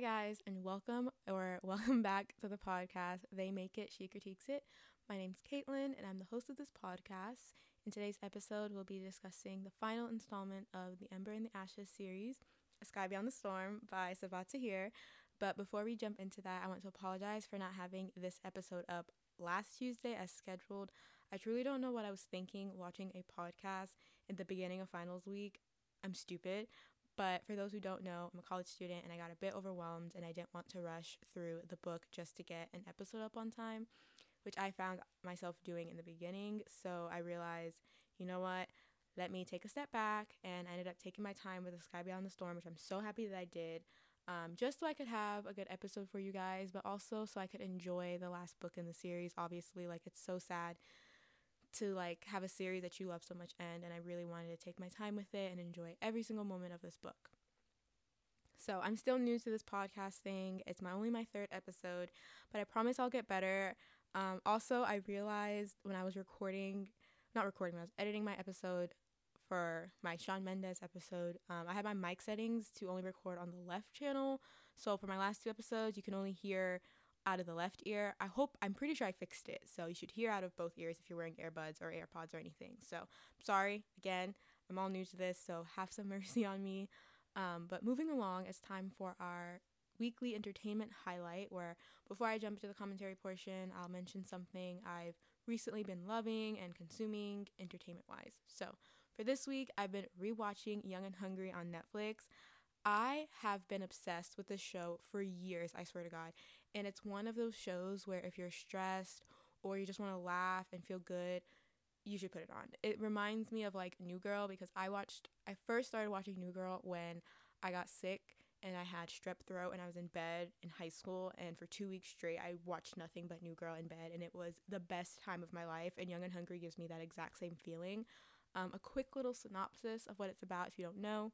Guys, and welcome or welcome back to the podcast. They make it, she critiques it. My name's Caitlin, and I'm the host of this podcast. In today's episode, we'll be discussing the final installment of the Ember and the Ashes series, A Sky Beyond the Storm by Sabaa Tahir. But before we jump into that, I want to apologize for not having this episode up last Tuesday as scheduled. I truly don't know what I was thinking watching a podcast in the beginning of finals week. I'm stupid, but for those who don't know, I'm a college student and I got a bit overwhelmed and I didn't want to rush through the book just to get an episode up on time, which I found myself doing in the beginning. So I realized, you know what? Let me take a step back and I ended up taking my time with The Sky Beyond the Storm, which I'm so happy that I did. Um, just so I could have a good episode for you guys, but also so I could enjoy the last book in the series. Obviously, like it's so sad to like have a series that you love so much end and I really wanted to take my time with it and enjoy every single moment of this book. So, I'm still new to this podcast thing. It's my only my third episode, but I promise I'll get better. Um, also, I realized when I was recording, not recording, when I was editing my episode for my Shawn Mendes episode, um, I had my mic settings to only record on the left channel. So, for my last two episodes, you can only hear out of the left ear. I hope, I'm pretty sure I fixed it. So you should hear out of both ears if you're wearing earbuds or AirPods or anything. So sorry, again, I'm all new to this, so have some mercy on me. Um, but moving along, it's time for our weekly entertainment highlight where before I jump into the commentary portion, I'll mention something I've recently been loving and consuming entertainment wise. So for this week, I've been rewatching Young and Hungry on Netflix. I have been obsessed with this show for years, I swear to God. And it's one of those shows where if you're stressed or you just want to laugh and feel good, you should put it on. It reminds me of like New Girl because I watched, I first started watching New Girl when I got sick and I had strep throat and I was in bed in high school. And for two weeks straight, I watched nothing but New Girl in bed. And it was the best time of my life. And Young and Hungry gives me that exact same feeling. Um, a quick little synopsis of what it's about if you don't know.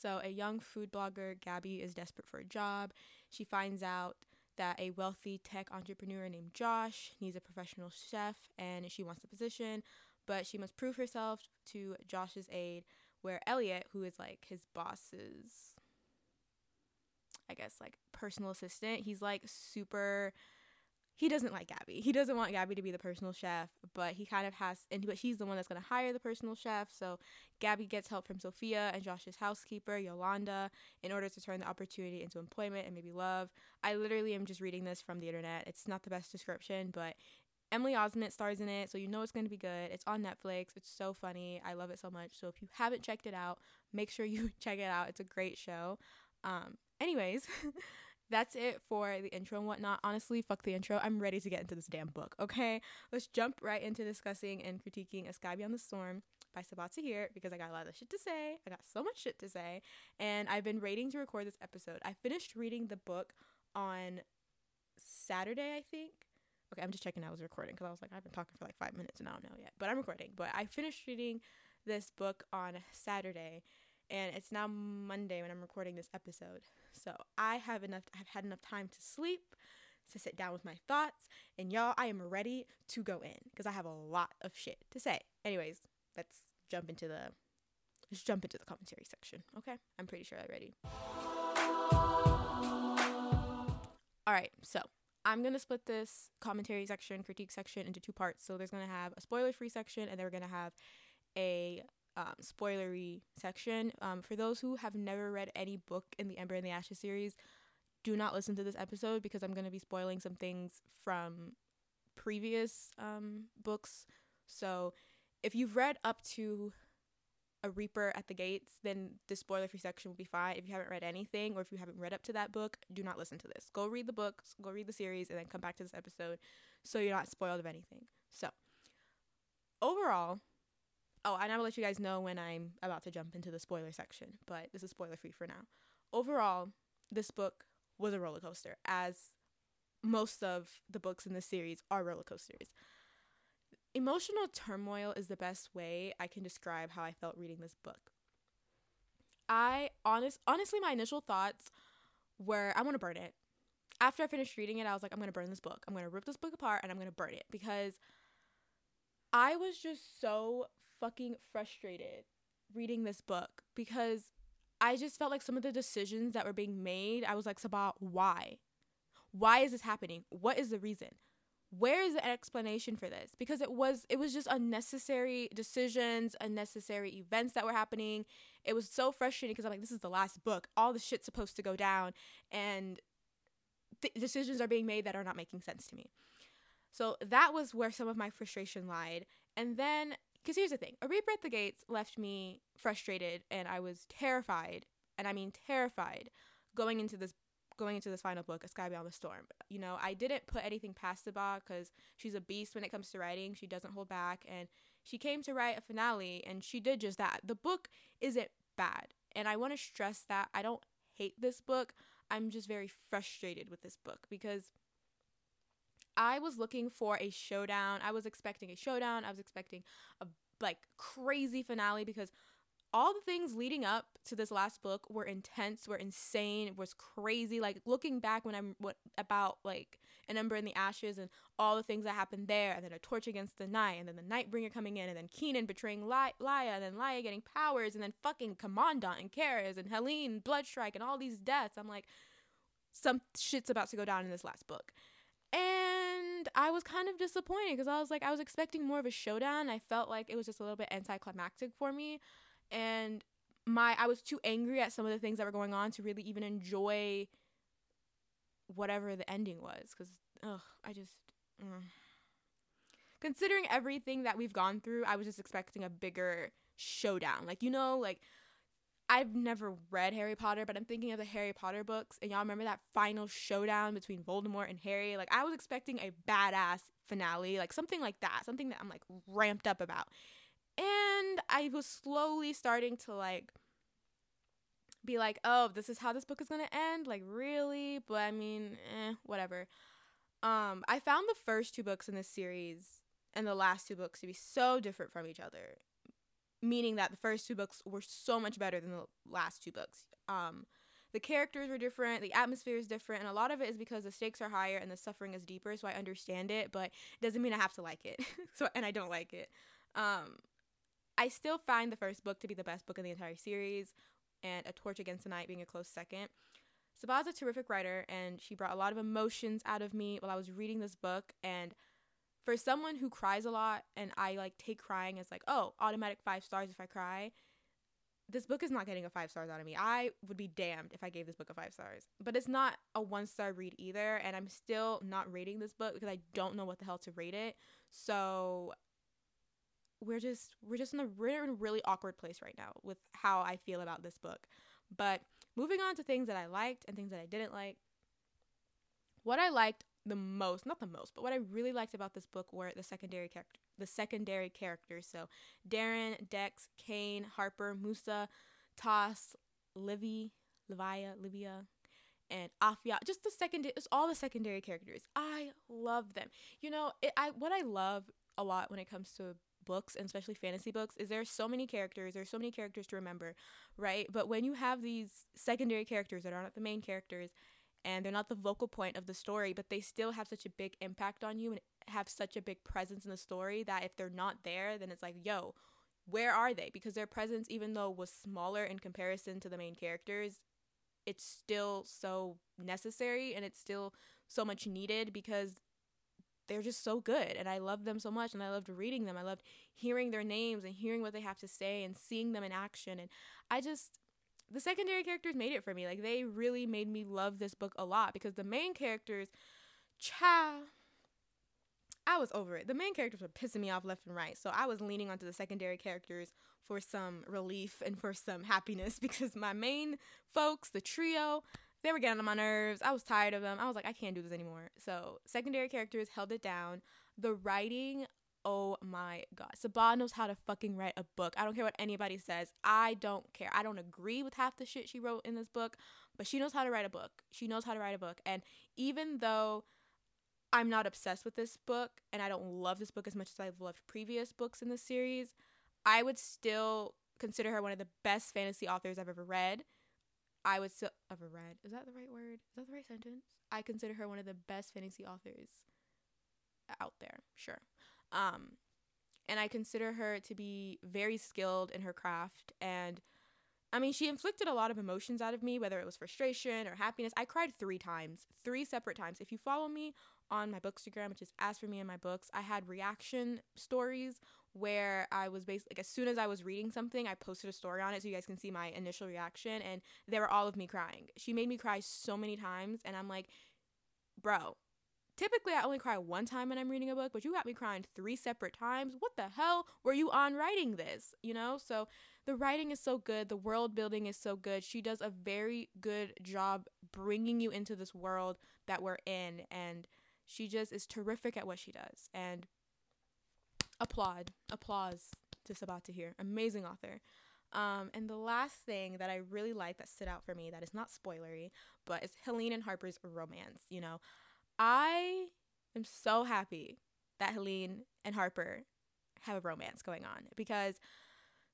So, a young food blogger, Gabby, is desperate for a job. She finds out that a wealthy tech entrepreneur named Josh needs a professional chef and she wants the position, but she must prove herself to Josh's aide. Where Elliot, who is like his boss's, I guess, like personal assistant, he's like super he doesn't like Gabby. He doesn't want Gabby to be the personal chef, but he kind of has, and but he's the one that's gonna hire the personal chef. So Gabby gets help from Sophia and Josh's housekeeper Yolanda in order to turn the opportunity into employment and maybe love. I literally am just reading this from the internet. It's not the best description, but Emily Osment stars in it, so you know it's going to be good. It's on Netflix. It's so funny. I love it so much. So if you haven't checked it out, make sure you check it out. It's a great show. Um, anyways, that's it for the intro and whatnot. Honestly, fuck the intro. I'm ready to get into this damn book, okay? Let's jump right into discussing and critiquing A Sky Beyond the Storm by Sabaa Tahir because I got a lot of shit to say. I got so much shit to say. And I've been waiting to record this episode. I finished reading the book on Saturday, I think. Okay, I'm just checking I was recording because I was like, I've been talking for like five minutes and I don't know yet. But I'm recording. But I finished reading this book on Saturday and it's now Monday when I'm recording this episode. So I have enough I've had enough time to sleep, to sit down with my thoughts, and y'all, I am ready to go in because I have a lot of shit to say. Anyways, let's jump into the let's jump into the commentary section. Okay? I'm pretty sure I'm ready. All right, so I'm gonna split this commentary section, critique section into two parts. So there's gonna have a spoiler free section, and then we're gonna have a um, spoilery section. Um, for those who have never read any book in the Ember and the Ashes series, do not listen to this episode because I'm going to be spoiling some things from previous um, books. So if you've read up to a Reaper at the Gates, then the spoiler free section will be fine. If you haven't read anything or if you haven't read up to that book, do not listen to this. Go read the books, go read the series, and then come back to this episode so you're not spoiled of anything. So, overall, oh, and I will let you guys know when I'm about to jump into the spoiler section, but this is spoiler free for now. Overall, this book was a roller coaster, as most of the books in this series are roller coasters. Emotional turmoil is the best way I can describe how I felt reading this book. I honest honestly my initial thoughts were I want to burn it. After I finished reading it, I was like I'm going to burn this book. I'm going to rip this book apart and I'm going to burn it because I was just so fucking frustrated reading this book because I just felt like some of the decisions that were being made, I was like, Sabaa, why? Why is this happening? What is the reason? Where is the explanation for this? Because it was it was just unnecessary decisions, unnecessary events that were happening. It was so frustrating because I'm like, this is the last book. All the shit's supposed to go down, and th- decisions are being made that are not making sense to me. So that was where some of my frustration lied. And then, because here's the thing A at the Gates left me frustrated and I was terrified, and I mean terrified, going into this going into this final book, A Sky Beyond the Storm. You know, I didn't put anything past the Sabaa because she's a beast when it comes to writing. She doesn't hold back, and she came to write a finale, and she did just that. The book isn't bad, and I want to stress that I don't hate this book. I'm just very frustrated with this book because I was looking for a showdown. I was expecting a showdown. I was expecting a like crazy finale because all the things leading up to this last book were intense, were insane, was crazy. Like looking back when I'm what about like an ember in the ashes and all the things that happened there, and then a torch against the night, and then the Nightbringer coming in, and then Keenan betraying Ly- Laia, and then Laia getting powers, and then fucking Commandant and Keris and Helene, Blood Shrike, and all these deaths. I'm like, some shit's about to go down in this last book. And I was kind of disappointed because I was like, I was expecting more of a showdown. I felt like it was just a little bit anticlimactic for me. And my I was too angry at some of the things that were going on to really even enjoy whatever the ending was because ugh I just mm. considering everything that we've gone through I was just expecting a bigger showdown like you know like I've never read Harry Potter, but I'm thinking of the Harry Potter books, and y'all remember that final showdown between Voldemort and Harry? Like, I was expecting a badass finale, like something like that, something that I'm like ramped up about. And I was slowly starting to like be like, oh, this is how this book is gonna end. Like, really? But I mean, eh, whatever. Um, I found the first two books in this series and the last two books to be so different from each other meaning that the first two books were so much better than the last two books. Um, the characters were different, the atmosphere is different, and a lot of it is because the stakes are higher and the suffering is deeper. So I understand it, but it doesn't mean I have to like it. so and I don't like it. Um, I still find the first book to be the best book in the entire series, and A Torch Against the Night being a close second. Sabaa's a terrific writer, and she brought a lot of emotions out of me while I was reading this book, and for someone who cries a lot and I like take crying as like, oh, automatic five stars if I cry, this book is not getting a five stars out of me. I would be damned if I gave this book a five stars. But it's not a one star read either. And I'm still not rating this book because I don't know what the hell to rate it. So we're just we're just in a we're in a really awkward place right now with how I feel about this book. But moving on to things that I liked and things that I didn't like. What I liked the most, not the most, but what I really liked about this book were the secondary character, the secondary characters. So Darin, Dex, Cain, Harper, Musa, Tas, Livy, Livia, Livia, and Afya. Just the second, it's all the secondary characters. I love them. You know, it, I what I love a lot when it comes to books and especially fantasy books is there's so many characters there's so many characters to remember right but when you have these secondary characters that are not the main characters and they're not the vocal point of the story, but they still have such a big impact on you and have such a big presence in the story that if they're not there, then it's like, yo, where are they? Because their presence, even though was smaller in comparison to the main characters, it's still so necessary and it's still so much needed because they're just so good and I love them so much and I loved reading them. I loved hearing their names and hearing what they have to say and seeing them in action and I just the secondary characters made it for me. Like they really made me love this book a lot because the main characters, cha, I was over it. The main characters were pissing me off left and right. So I was leaning onto the secondary characters for some relief and for some happiness because my main folks, the trio, they were getting on my nerves. I was tired of them. I was like, I can't do this anymore. So secondary characters held it down. The writing oh my god. Sabaa knows how to fucking write a book. I don't care what anybody says. I don't care. I don't agree with half the shit she wrote in this book, but she knows how to write a book. She knows how to write a book. And even though I'm not obsessed with this book and I don't love this book as much as I've loved previous books in this series, I would still consider her one of the best fantasy authors I've ever read. I would still ever read. Is that the right word? Is that the right sentence? I consider her one of the best fantasy authors out there. Sure. Um, and I consider her to be very skilled in her craft and I mean, she inflicted a lot of emotions out of me, whether it was frustration or happiness. I cried three times, three separate times. If you follow me on my bookstagram, which is as for me and my books, I had reaction stories where I was basically like as soon as I was reading something, I posted a story on it so you guys can see my initial reaction and they were all of me crying. She made me cry so many times and I'm like, bro, typically I only cry one time when I'm reading a book, but you got me crying three separate times. What the hell were you on writing this? You know? So the writing is so good, the world building is so good. She does a very good job bringing you into this world that we're in and she just is terrific at what she does. And applaud, applause to Sabaa Tahir. Amazing author. Um, and the last thing that I really like that stood out for me that is not spoilery, but is Helene and Harper's romance. You know, I am so happy that Helene and Harper have a romance going on because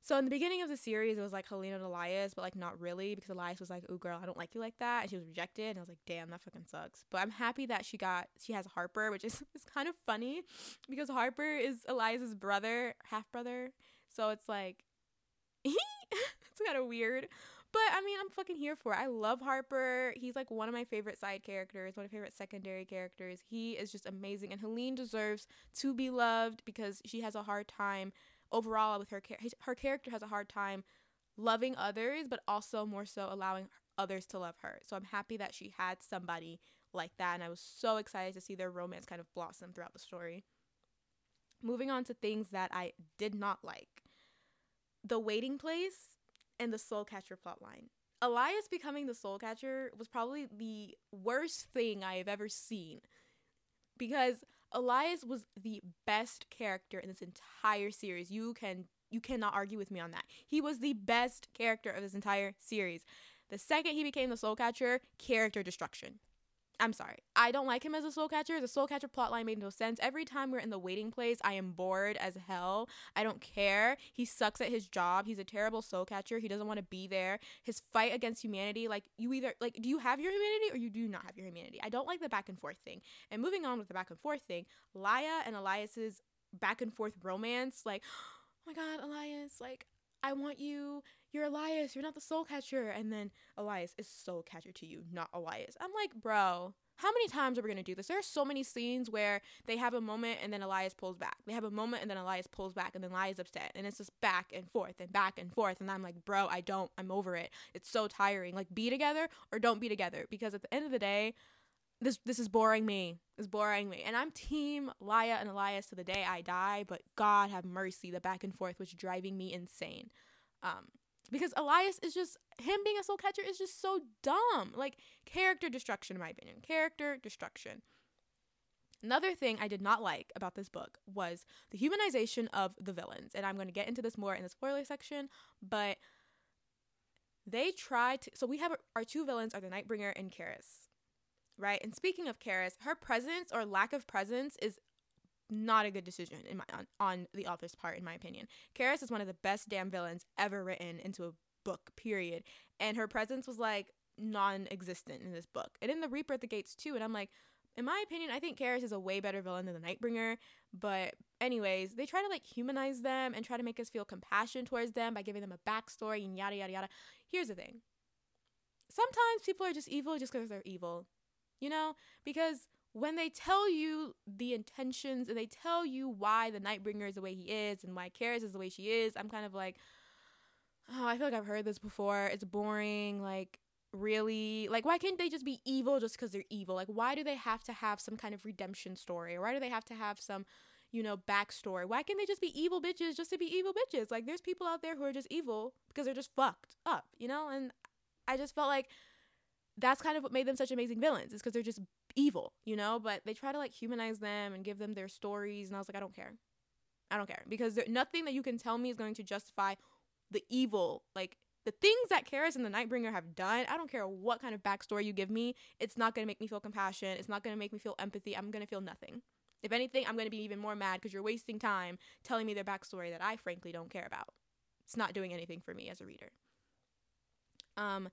so in the beginning of the series, it was like Helene and Elias, but like not really because Elias was like, "Oh girl, I don't like you like that," and she was rejected. And I was like, "Damn, that fucking sucks." But I'm happy that she got she has Harper, which is is kind of funny because Harper is Elias's brother, half brother. So it's like, it's kind of weird. But I mean, I'm fucking here for it. I love Harper. He's like one of my favorite side characters, one of my favorite secondary characters. He is just amazing, and Helene deserves to be loved because she has a hard time overall with her her character has a hard time loving others but also more so allowing others to love her so i'm happy that she had somebody like that and i was so excited to see their romance kind of blossom throughout the story moving on to things that i did not like the waiting place and the soul catcher plotline elias becoming the soul catcher was probably the worst thing i have ever seen because Elias was the best character in this entire series. You can you cannot argue with me on that. He was the best character of this entire series. The second he became the soul catcher, character destruction. I'm sorry. I don't like him as a soul catcher. The soul catcher plotline made no sense. Every time we're in the waiting place, I am bored as hell. I don't care. He sucks at his job. He's a terrible soul catcher. He doesn't want to be there. His fight against humanity, like you either like do you have your humanity or you do not have your humanity? I don't like the back and forth thing. And moving on with the back and forth thing, Laia and Elias's back and forth romance, like, oh my god, Elias, like I want you. You're Elias. You're not the soul catcher. And then Elias is soul catcher to you, not Elias. I'm like, bro, how many times are we gonna do this? There are so many scenes where they have a moment and then Elias pulls back. They have a moment and then Elias pulls back and then Elias is upset. And it's just back and forth and back and forth. And I'm like, bro, I don't. I'm over it. It's so tiring. Like, be together or don't be together. Because at the end of the day, this this is boring me. It's boring me. And I'm team Laia and Elias to the day I die, but God have mercy, the back and forth was driving me insane. Um because Elias is just him being a soul catcher is just so dumb. Like character destruction in my opinion. Character destruction. Another thing I did not like about this book was the humanization of the villains. And I'm going to get into this more in the spoiler section, but they tried to so we have our two villains are the Nightbringer and Keris right? And speaking of Keris, her presence or lack of presence is not a good decision in my on, on the author's part, in my opinion. Keris is one of the best damn villains ever written into a book, period. And her presence was like non-existent in this book, and in the Reaper at the Gates too. And I'm like, in my opinion, I think Keris is a way better villain than the Nightbringer. But anyways, they try to like humanize them and try to make us feel compassion towards them by giving them a backstory and yada yada yada. Here's the thing. Sometimes people are just evil just because they're evil you know? Because when they tell you the intentions and they tell you why the Nightbringer is the way he is and why Keris is the way she is, I'm kind of like, oh, I feel like I've heard this before. It's boring. Like, really? Like, why can't they just be evil just because they're evil? Like, why do they have to have some kind of redemption story? Or why do they have to have some, you know, backstory? Why can't they just be evil bitches just to be evil bitches? Like, there's people out there who are just evil because they're just fucked up, you know? And I just felt like that's kind of what made them such amazing villains is because they're just evil, you know. But they try to like humanize them and give them their stories, and I was like, I don't care, I don't care because there, nothing that you can tell me is going to justify the evil, like the things that Keris and the Nightbringer have done. I don't care what kind of backstory you give me, it's not going to make me feel compassion. It's not going to make me feel empathy. I'm going to feel nothing. If anything, I'm going to be even more mad because you're wasting time telling me their backstory that I frankly don't care about. It's not doing anything for me as a reader. Um,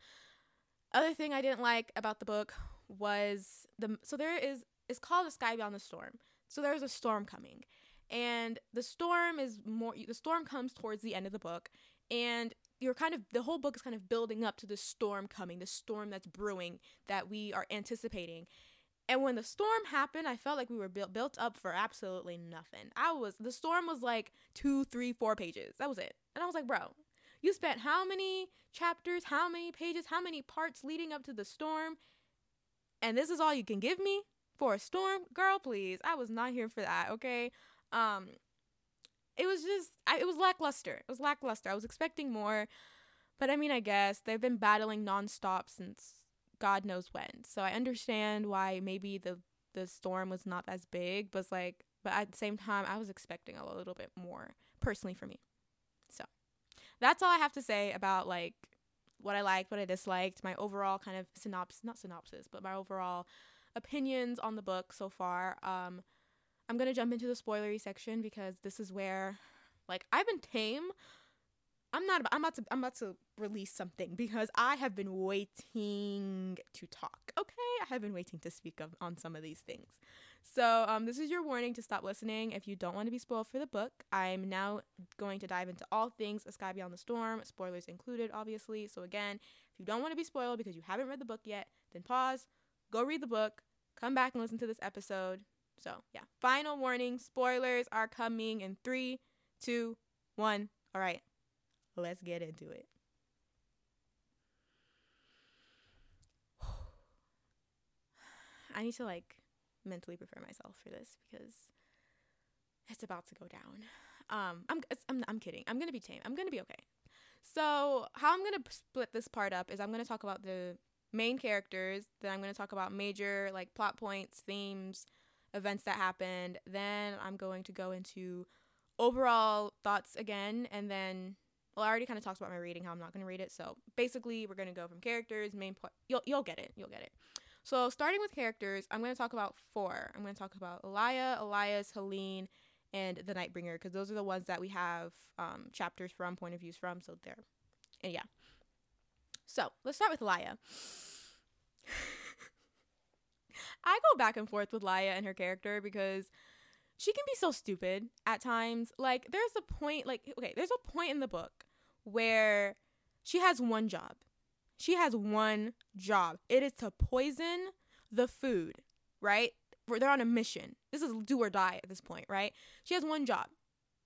other thing I didn't like about the book was the so there is it's called the sky beyond the storm. So there's a storm coming. And the storm is more the storm comes towards the end of the book and you're kind of the whole book is kind of building up to the storm coming, the storm that's brewing that we are anticipating. And when the storm happened, I felt like we were built built up for absolutely nothing. I was the storm was like two, three, four pages. That was it. And I was like, bro, you spent how many chapters, how many pages, how many parts leading up to the storm, and this is all you can give me for a storm, girl? Please, I was not here for that. Okay, um, it was just, I, it was lackluster. It was lackluster. I was expecting more, but I mean, I guess they've been battling nonstop since God knows when. So I understand why maybe the the storm was not as big, but like, but at the same time, I was expecting a little bit more personally for me. So that's all I have to say about like what I liked, what I disliked, my overall kind of synopsis, not synopsis, but my overall opinions on the book so far. Um, I'm gonna jump into the spoilery section because this is where, like, I've been tame. I'm not. I'm about to. I'm about to release something because I have been waiting to talk. Okay, I have been waiting to speak of on some of these things. So, um, this is your warning to stop listening if you don't want to be spoiled for the book. I'm now going to dive into all things A Sky Beyond the Storm, spoilers included, obviously. So, again, if you don't want to be spoiled because you haven't read the book yet, then pause, go read the book, come back and listen to this episode. So, yeah, final warning spoilers are coming in three, two, one. All right, let's get into it. I need to like mentally prepare myself for this because it's about to go down. Um, I'm, I'm, I'm kidding. I'm gonna be tame. I'm gonna be okay. So how I'm gonna split this part up is I'm gonna talk about the main characters. Then I'm gonna talk about major like plot points, themes, events that happened. Then I'm going to go into overall thoughts again, and then well, I already kind of talked about my reading, how I'm not gonna read it. So basically, we're gonna go from characters, main plot. You'll you'll get it. You'll get it. So, starting with characters, I'm going to talk about four. I'm going to talk about Elia, Elias, Helene, and the Nightbringer, because those are the ones that we have um, chapters from, point of views from. So, there. And yeah. So, let's start with Elia. I go back and forth with Laia and her character because she can be so stupid at times. Like, there's a point, like, okay, there's a point in the book where she has one job she has one job. It is to poison the food, right? They're on a mission. This is do or die at this point, right? She has one job.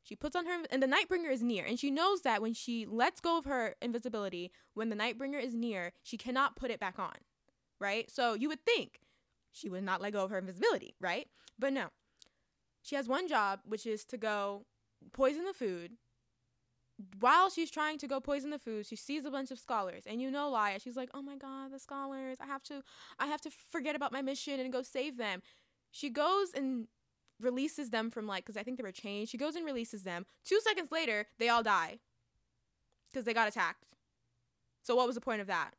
She puts on her, and the Nightbringer is near, and she knows that when she lets go of her invisibility, when the Nightbringer is near, she cannot put it back on, right? So you would think she would not let go of her invisibility, right? But no. She has one job, which is to go poison the food while she's trying to go poison the food, she sees a bunch of scholars, and you know Laia. She's like, "Oh my God, the scholars! I have to, I have to forget about my mission and go save them." She goes and releases them from like, because I think they were chained. She goes and releases them. Two seconds later, they all die because they got attacked. So what was the point of that?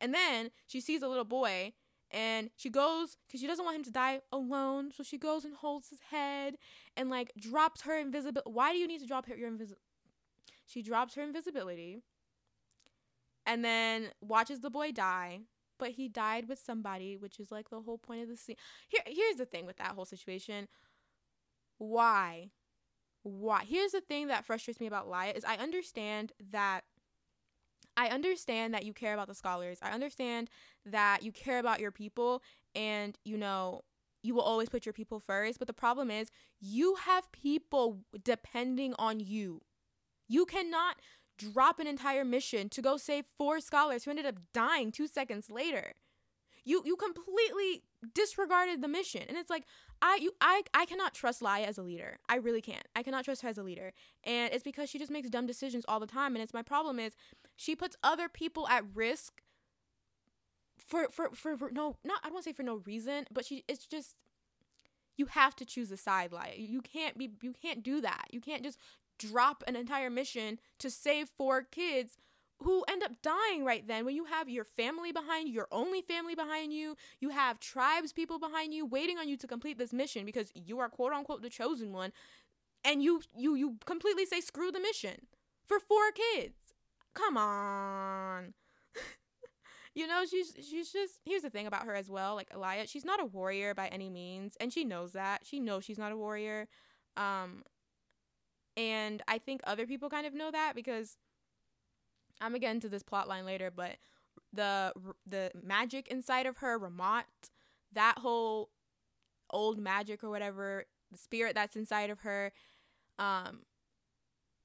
And then she sees a little boy and she goes because she doesn't want him to die alone so she goes and holds his head and like drops her invisible why do you need to drop your invisible she drops her invisibility and then watches the boy die, but he died with somebody, which is like the whole point of the scene. Here here's the thing with that whole situation. Why? Why? Here's the thing that frustrates me about Laia is I understand that I understand that you care about the scholars. I understand that you care about your people and you know you will always put your people first, but the problem is you have people depending on you. You cannot drop an entire mission to go save four scholars who ended up dying two seconds later. You you completely disregarded the mission. And it's like I you I I cannot trust Laia as a leader. I really can't. I cannot trust her as a leader. And it's because she just makes dumb decisions all the time. And it's my problem is she puts other people at risk for for for, for no not I don't want to say for no reason, but she it's just you have to choose a side, Laia. You can't be you can't do that. You can't just drop an entire mission to save four kids who end up dying right then when you have your family behind you, your only family behind you, you have tribes people behind you waiting on you to complete this mission because you are quote unquote the chosen one and you you you completely say screw the mission for four kids. Come on. you know, she's she's just here's the thing about her as well, like Elia, she's not a warrior by any means and she knows that. She knows she's not a warrior. Um and I think other people kind of know that because I'm gonna get into this plot line later, but the the magic inside of her, Rehmat, that whole old magic or whatever, the spirit that's inside of her, um,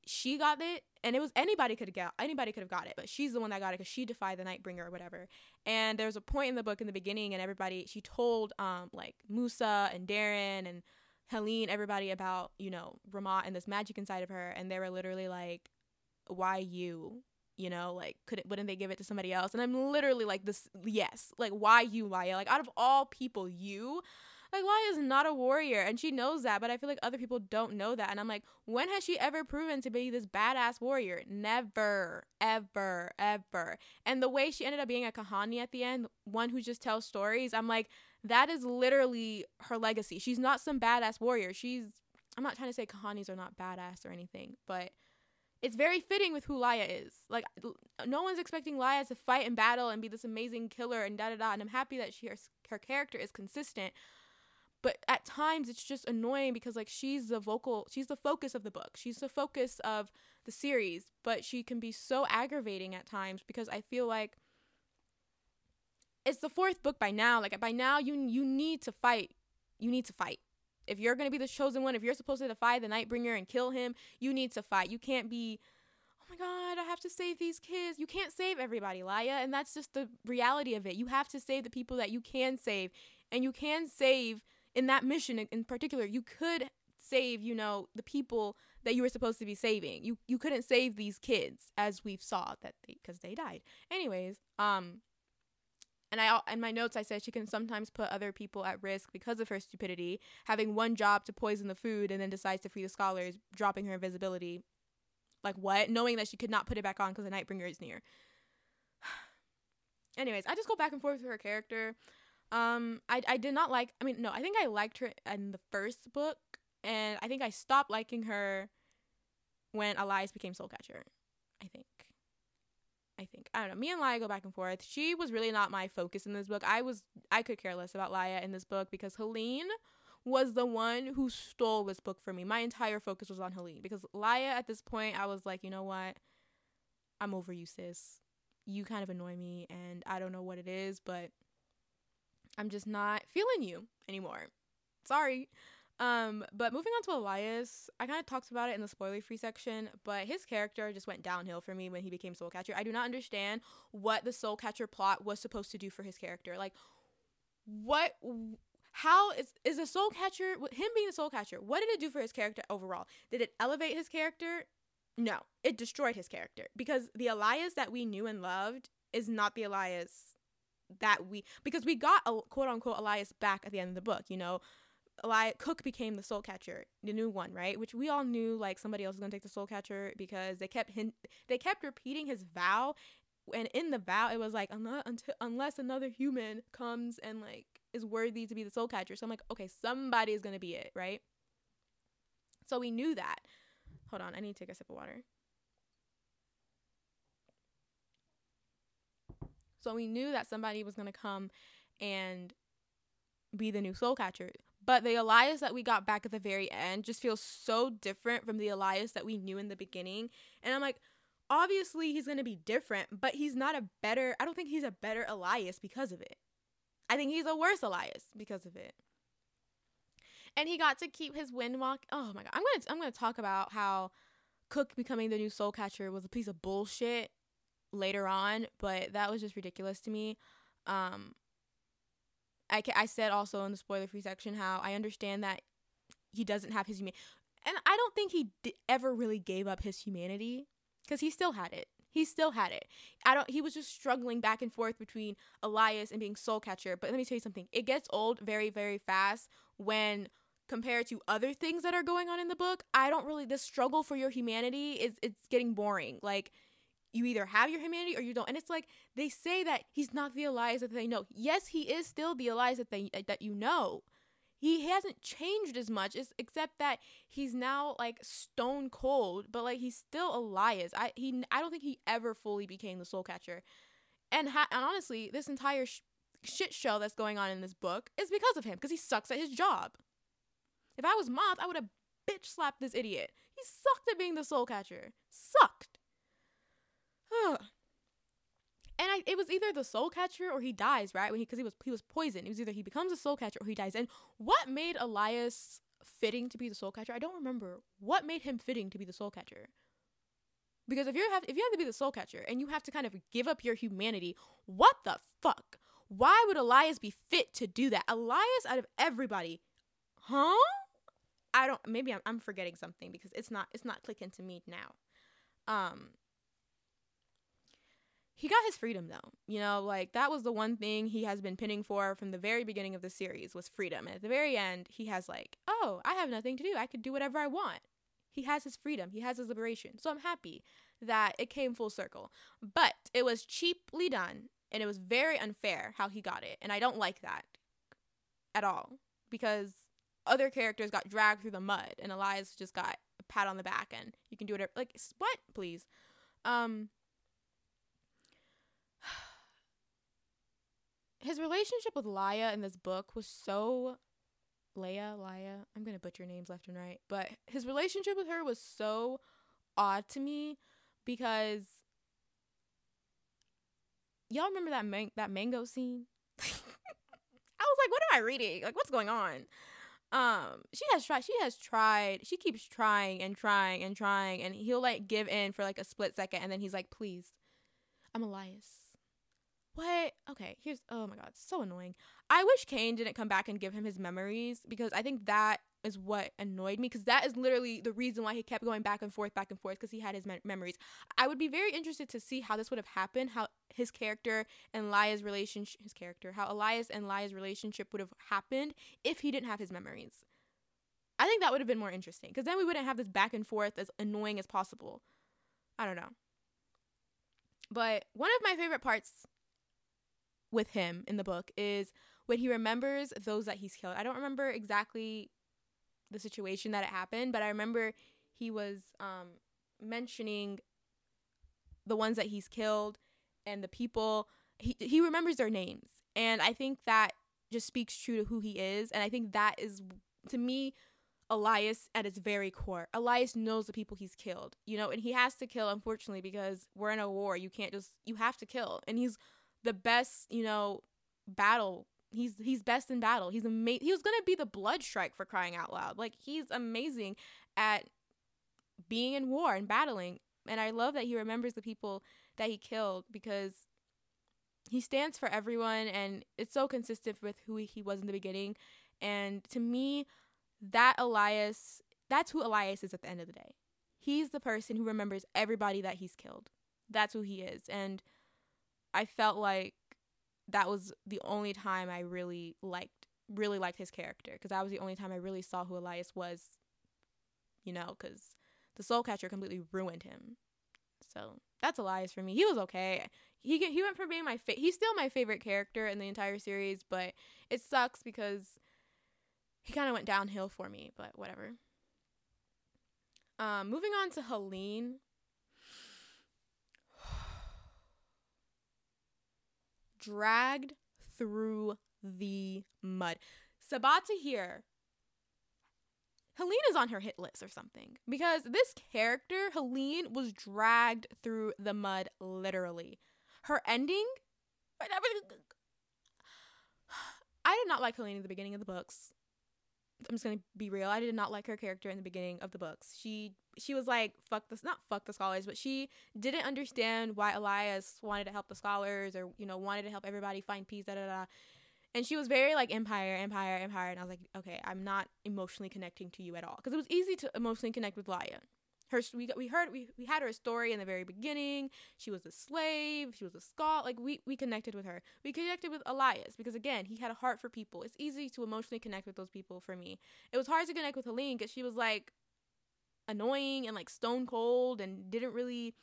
she got it, and it was anybody could got anybody could have got it, but she's the one that got it because she defied the Nightbringer or whatever. And there's a point in the book in the beginning, and everybody she told um like Musa and Darin and Helene everybody about you know Rehmat and this magic inside of her, and they were literally like, "Why you?" You know, like couldn't wouldn't they give it to somebody else? And I'm literally like this yes, like why you, Laia? Like out of all people, you like Laia is not a warrior and she knows that, but I feel like other people don't know that. And I'm like, when has she ever proven to be this badass warrior? Never, ever, ever. And the way she ended up being a Kehanni at the end, one who just tells stories, I'm like, that is literally her legacy. She's not some badass warrior. She's I'm not trying to say Kehannis are not badass or anything, but it's very fitting with who Laia is. Like no one's expecting Laia to fight in battle and be this amazing killer and da da da. And I'm happy that she her, her character is consistent but at times it's just annoying because like she's the vocal she's the focus of the book she's the focus of the series but she can be so aggravating at times because i feel like it's the fourth book by now. Like by now you you need to fight. You need to fight. If you're to be the chosen one if you're supposed to defy the nightbringer and kill him you need to fight. You can't be oh my god i have to save these kids. You can't save everybody laia and that's just the reality of it. You have to save the people that you can save and you can save in that mission in particular, you could save, you know, the people that you were supposed to be saving. You you couldn't save these kids as we've saw that they cuz they died. Anyways, um and I in my notes I said she can sometimes put other people at risk because of her stupidity, having one job to poison the food and then decides to free the scholars, dropping her invisibility. Like what? Knowing that she could not put it back on because the Nightbringer is near. Anyways, I just go back and forth with her character. Um, I I did not like. I mean, no, I think I liked her in the first book, and I think I stopped liking her when Elias became Soulcatcher. I think. I don't know. Me and Laia go back and forth. She was really not my focus in this book. I was I could care less about Laia in this book because Helene was the one who stole this book for me. My entire focus was on Helene because Laia at this point I was like, you know what? I'm over you, sis. You kind of annoy me and I don't know what it is, but I'm just not feeling you anymore. Sorry. Um, but moving on to Elias, I kind of talked about it in the spoiler free section, but his character just went downhill for me when he became Soul Catcher. I do not understand what the Soul Catcher plot was supposed to do for his character. Like, what, how is, is a Soul Catcher, him being the Soul Catcher, what did it do for his character overall? Did it elevate his character? No, it destroyed his character because the Elias that we knew and loved is not the Elias that we because we got a quote unquote Elias back at the end of the book, you know. Elias Cook became the soul catcher, the new one, right? Which we all knew like somebody else was gonna take the soul catcher because they kept hint- they kept repeating his vow, and in the vow it was like unless until, unless another human comes and like is worthy to be the soul catcher. So I'm like, okay, somebody is gonna be it, right? So we knew that. Hold on, I need to take a sip of water. So we knew that somebody was to come and be the new soul catcher. But the Elias that we got back at the very end just feels so different from the Elias that we knew in the beginning. And I'm like, obviously he's going to be different, but he's not a better, I don't think he's a better Elias because of it. I think he's a worse Elias because of it. And he got to keep his windwalk. Oh my god. I'm going to I'm going to talk about how Cook becoming the new soul catcher was a piece of bullshit later on, but that was just ridiculous to me. Um, I, I said also in the spoiler free section how I understand that he doesn't have his humanity. And I don't think he d- ever really gave up his humanity because he still had it. He still had it. I don't. He was just struggling back and forth between Elias and being Soul Catcher. But let me tell you something. It gets old very, very fast when compared to other things that are going on in the book. I don't really. The struggle for your humanity is it's getting boring. Like you either have your humanity or you don't. And it's like they say that he's not the Elias that they know. Yes, he is still the Elias that they that you know. He hasn't changed as much except that he's now like stone cold, but like he's still Elias. I he I don't think he ever fully became the soul catcher. And, ha- and honestly, this entire sh- shit show that's going on in this book is because of him because he sucks at his job. If I was Mauth, I would have bitch slapped this idiot. He sucked at being the soul catcher. Sucked. And I, it was either the soul catcher or he dies, right? When he because he was he was poisoned. It was either he becomes a soul catcher or he dies. And what made Elias fitting to be the soul catcher? I don't remember what made him fitting to be the soul catcher. Because if you have if you have to be the soul catcher and you have to kind of give up your humanity, what the fuck? Why would Elias be fit to do that? Elias out of everybody, huh? I don't. Maybe I'm, I'm forgetting something because it's not it's not clicking to me now. Um, he got his freedom though. You know, like that was the one thing he has been pinning for from the very beginning of the series was freedom. And at the very end, he has like, "Oh, I have nothing to do. I could do whatever I want." He has his freedom. He has his liberation. So I'm happy that it came full circle. But it was cheaply done and it was very unfair how he got it. And I don't like that at all because other characters got dragged through the mud and Elias just got a pat on the back and you can do whatever like what please um his relationship with Laia in this book was so Leia, Laya, I'm gonna butcher names left and right, but his relationship with her was so odd to me because y'all remember that man- that mango scene? I was like, what am I reading? Like, what's going on? Um, she has tried. She has tried. She keeps trying and trying and trying, and he'll like give in for like a split second, and then he's like, "Please, I'm Elias." What? Okay, here's oh my god, so annoying. I wish Cain didn't come back and give him his memories because I think that is what annoyed me because that is literally the reason why he kept going back and forth, back and forth because he had his me- memories. I would be very interested to see how this would have happened, how his character and Laia's relationship, his character, how Elias and Laia's relationship would have happened if he didn't have his memories. I think that would have been more interesting because then we wouldn't have this back and forth as annoying as possible. I don't know. But one of my favorite parts with him in the book is when he remembers those that he's killed. I don't remember exactly the situation that it happened, but I remember he was um, mentioning the ones that he's killed and the people he he remembers their names. And I think that just speaks true to who he is and I think that is to me Elias at its very core. Elias knows the people he's killed, you know, and he has to kill unfortunately because we're in a war. You can't just you have to kill. And he's the best, you know, battle. He's he's best in battle. He's amazing. He was gonna be the Blood Shrike for crying out loud. Like he's amazing at being in war and battling. And I love that he remembers the people that he killed because he stands for everyone and it's so consistent with who he was in the beginning. And to me, that Elias, that's who Elias is at the end of the day. He's the person who remembers everybody that he's killed. That's who he is. And I felt like that was the only time I really liked really liked his character because that was the only time I really saw who Elias was. You know, because the Soul Catcher completely ruined him. So that's Elias for me. He was okay. He he went from being my fa- he's still my favorite character in the entire series, but it sucks because he kind of went downhill for me. But whatever. Um, moving on to Helene. Dragged through the mud. Sabaa Tahir. Helene is on her hit list or something because this character, Helene, was dragged through the mud literally. Her ending. I did not like Helene in the beginning of the books. I'm just gonna be real. I did not like her character in the beginning of the books. She she was like fuck this not fuck the scholars, but she didn't understand why Elias wanted to help the scholars or you know wanted to help everybody find peace. Da da da. And she was very like empire, empire, empire, and I was like, okay, I'm not emotionally connecting to you at all. Because it was easy to emotionally connect with Laia her we we heard we, we had her story in the very beginning. She was a slave. She was a skull like we we connected with her. We connected with elias because again he had a heart for people. It's easy to emotionally connect with those people for me. It was hard to connect with helene because she was like annoying and like stone cold and didn't really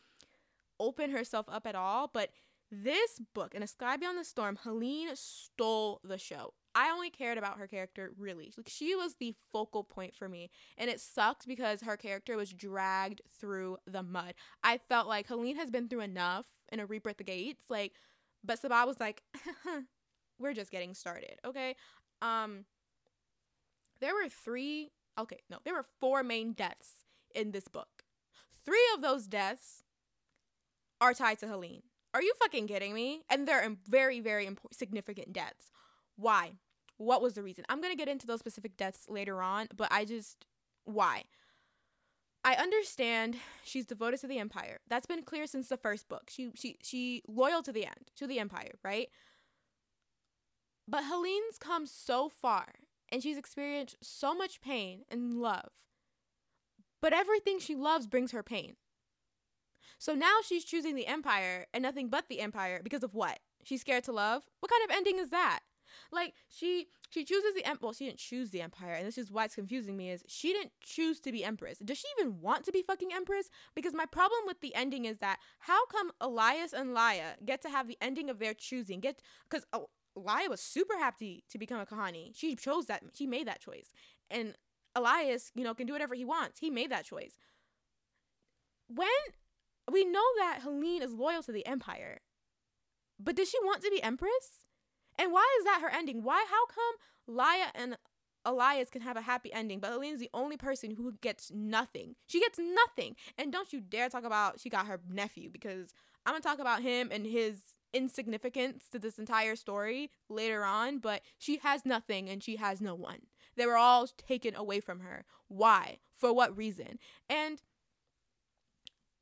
open herself up at all but this book in a sky beyond the storm helene stole the show I only cared about her character really. Like she was the focal point for me. And it sucked because her character was dragged through the mud. I felt like Helene has been through enough in a Reaper at the Gates. Like, but Sabaa was like, we're just getting started. Okay. Um there were three okay, no, there were four main deaths in this book. Three of those deaths are tied to Helene. Are you fucking kidding me? And they're very, very important, significant deaths. Why? What was the reason? I'm going to get into those specific deaths later on, but I just, why? I understand she's devoted to the empire. That's been clear since the first book. She she she loyal to the end, to the empire, right? But Helene's come so far and she's experienced so much pain and love. But everything she loves brings her pain. So now she's choosing the empire and nothing but the empire because of what? She's scared to love? What kind of ending is that? Like she she chooses the em- well, she didn't choose the empire, and this is why it's confusing me. Is she didn't choose to be empress? Does she even want to be fucking empress? Because my problem with the ending is that how come Elias and Laia get to have the ending of their choosing? Get because oh, Laia was super happy to become a Kehanni. She chose that. She made that choice, and Elias, you know, can do whatever he wants. He made that choice. When we know that Helene is loyal to the empire, but does she want to be empress? And why is that her ending? Why? How come Laia and Elias can have a happy ending, but Helene's the only person who gets nothing. She gets nothing. And don't you dare talk about she got her nephew because I'm gonna talk about him and his insignificance to this entire story later on, but she has nothing and she has no one. They were all taken away from her. Why? For what reason? And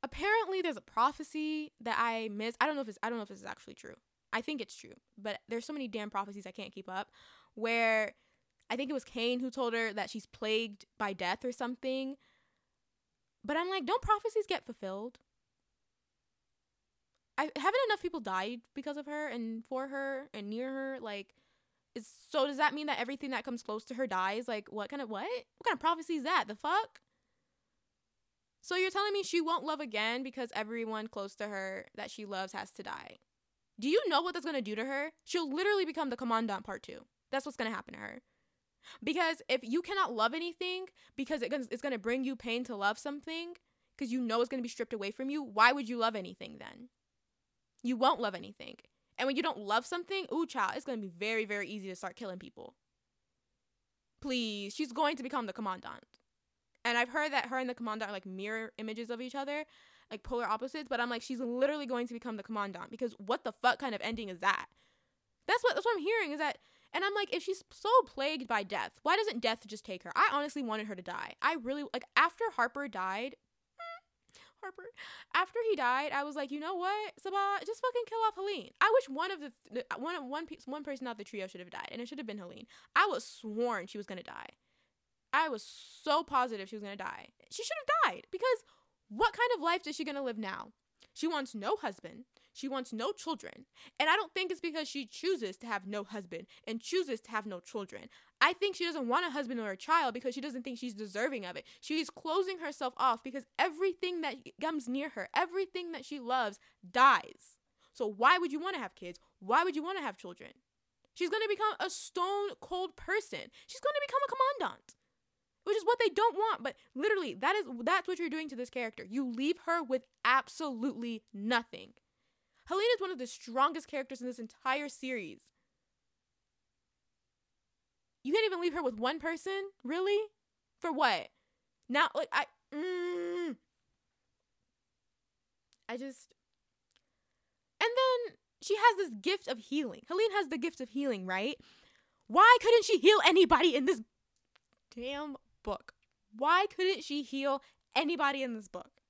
apparently there's a prophecy that I missed. I don't know if it's I don't know if this is actually true. I think it's true, but there's so many damn prophecies I can't keep up. Where I think it was Cain who told her that she's plagued by death or something. But I'm like, don't prophecies get fulfilled? I haven't enough people died because of her and for her and near her. Like, is so does that mean that everything that comes close to her dies? Like, what kind of what? What kind of prophecy is that? The fuck? So you're telling me she won't love again because everyone close to her that she loves has to die? Do you know what that's going to do to her? She'll literally become the commandant part 2. That's what's going to happen to her. Because if you cannot love anything because it's going to bring you pain to love something because you know it's going to be stripped away from you, why would you love anything then? You won't love anything. And when you don't love something, ooh, child, it's to be very, very easy to start killing people. Please, she's going to become the commandant. And I've heard that her and the commandant are like mirror images of each other like polar opposites, but I'm like, she's literally going to become the commandant because what the fuck kind of ending is that? That's what that's what I'm hearing is that and I'm like, if she's so plagued by death, why doesn't death just take her? I honestly wanted her to die. I really like after Harper died. Harper, after he died, I was like, you know what, Sabaa, just fucking kill off Helene. I wish one of the uh, one one one person out the trio should have died, and it should have been Helene. I was sworn she was gonna die. I was so positive she was gonna die. She should have died because what kind of life is she to live now? She wants no husband. She wants no children. And I don't think it's because she chooses to have no husband and chooses to have no children. I think she doesn't want a husband or a child because she doesn't think she's deserving of it. She's closing herself off because everything that comes near her, everything that she loves, dies. So why would you want to have kids? Why would you want to have children? She's going to become a stone cold person. She's going to become a commandant which is what they don't want but literally that is that's what you're doing to this character you leave her with absolutely nothing Helena is one of the strongest characters in this entire series you can't even leave her with one person? Really? For what? Now like i mm, i just and then she has this gift of healing. Helene has the gift of healing right? Why couldn't she heal anybody in this damn book. Why couldn't she heal anybody in this book?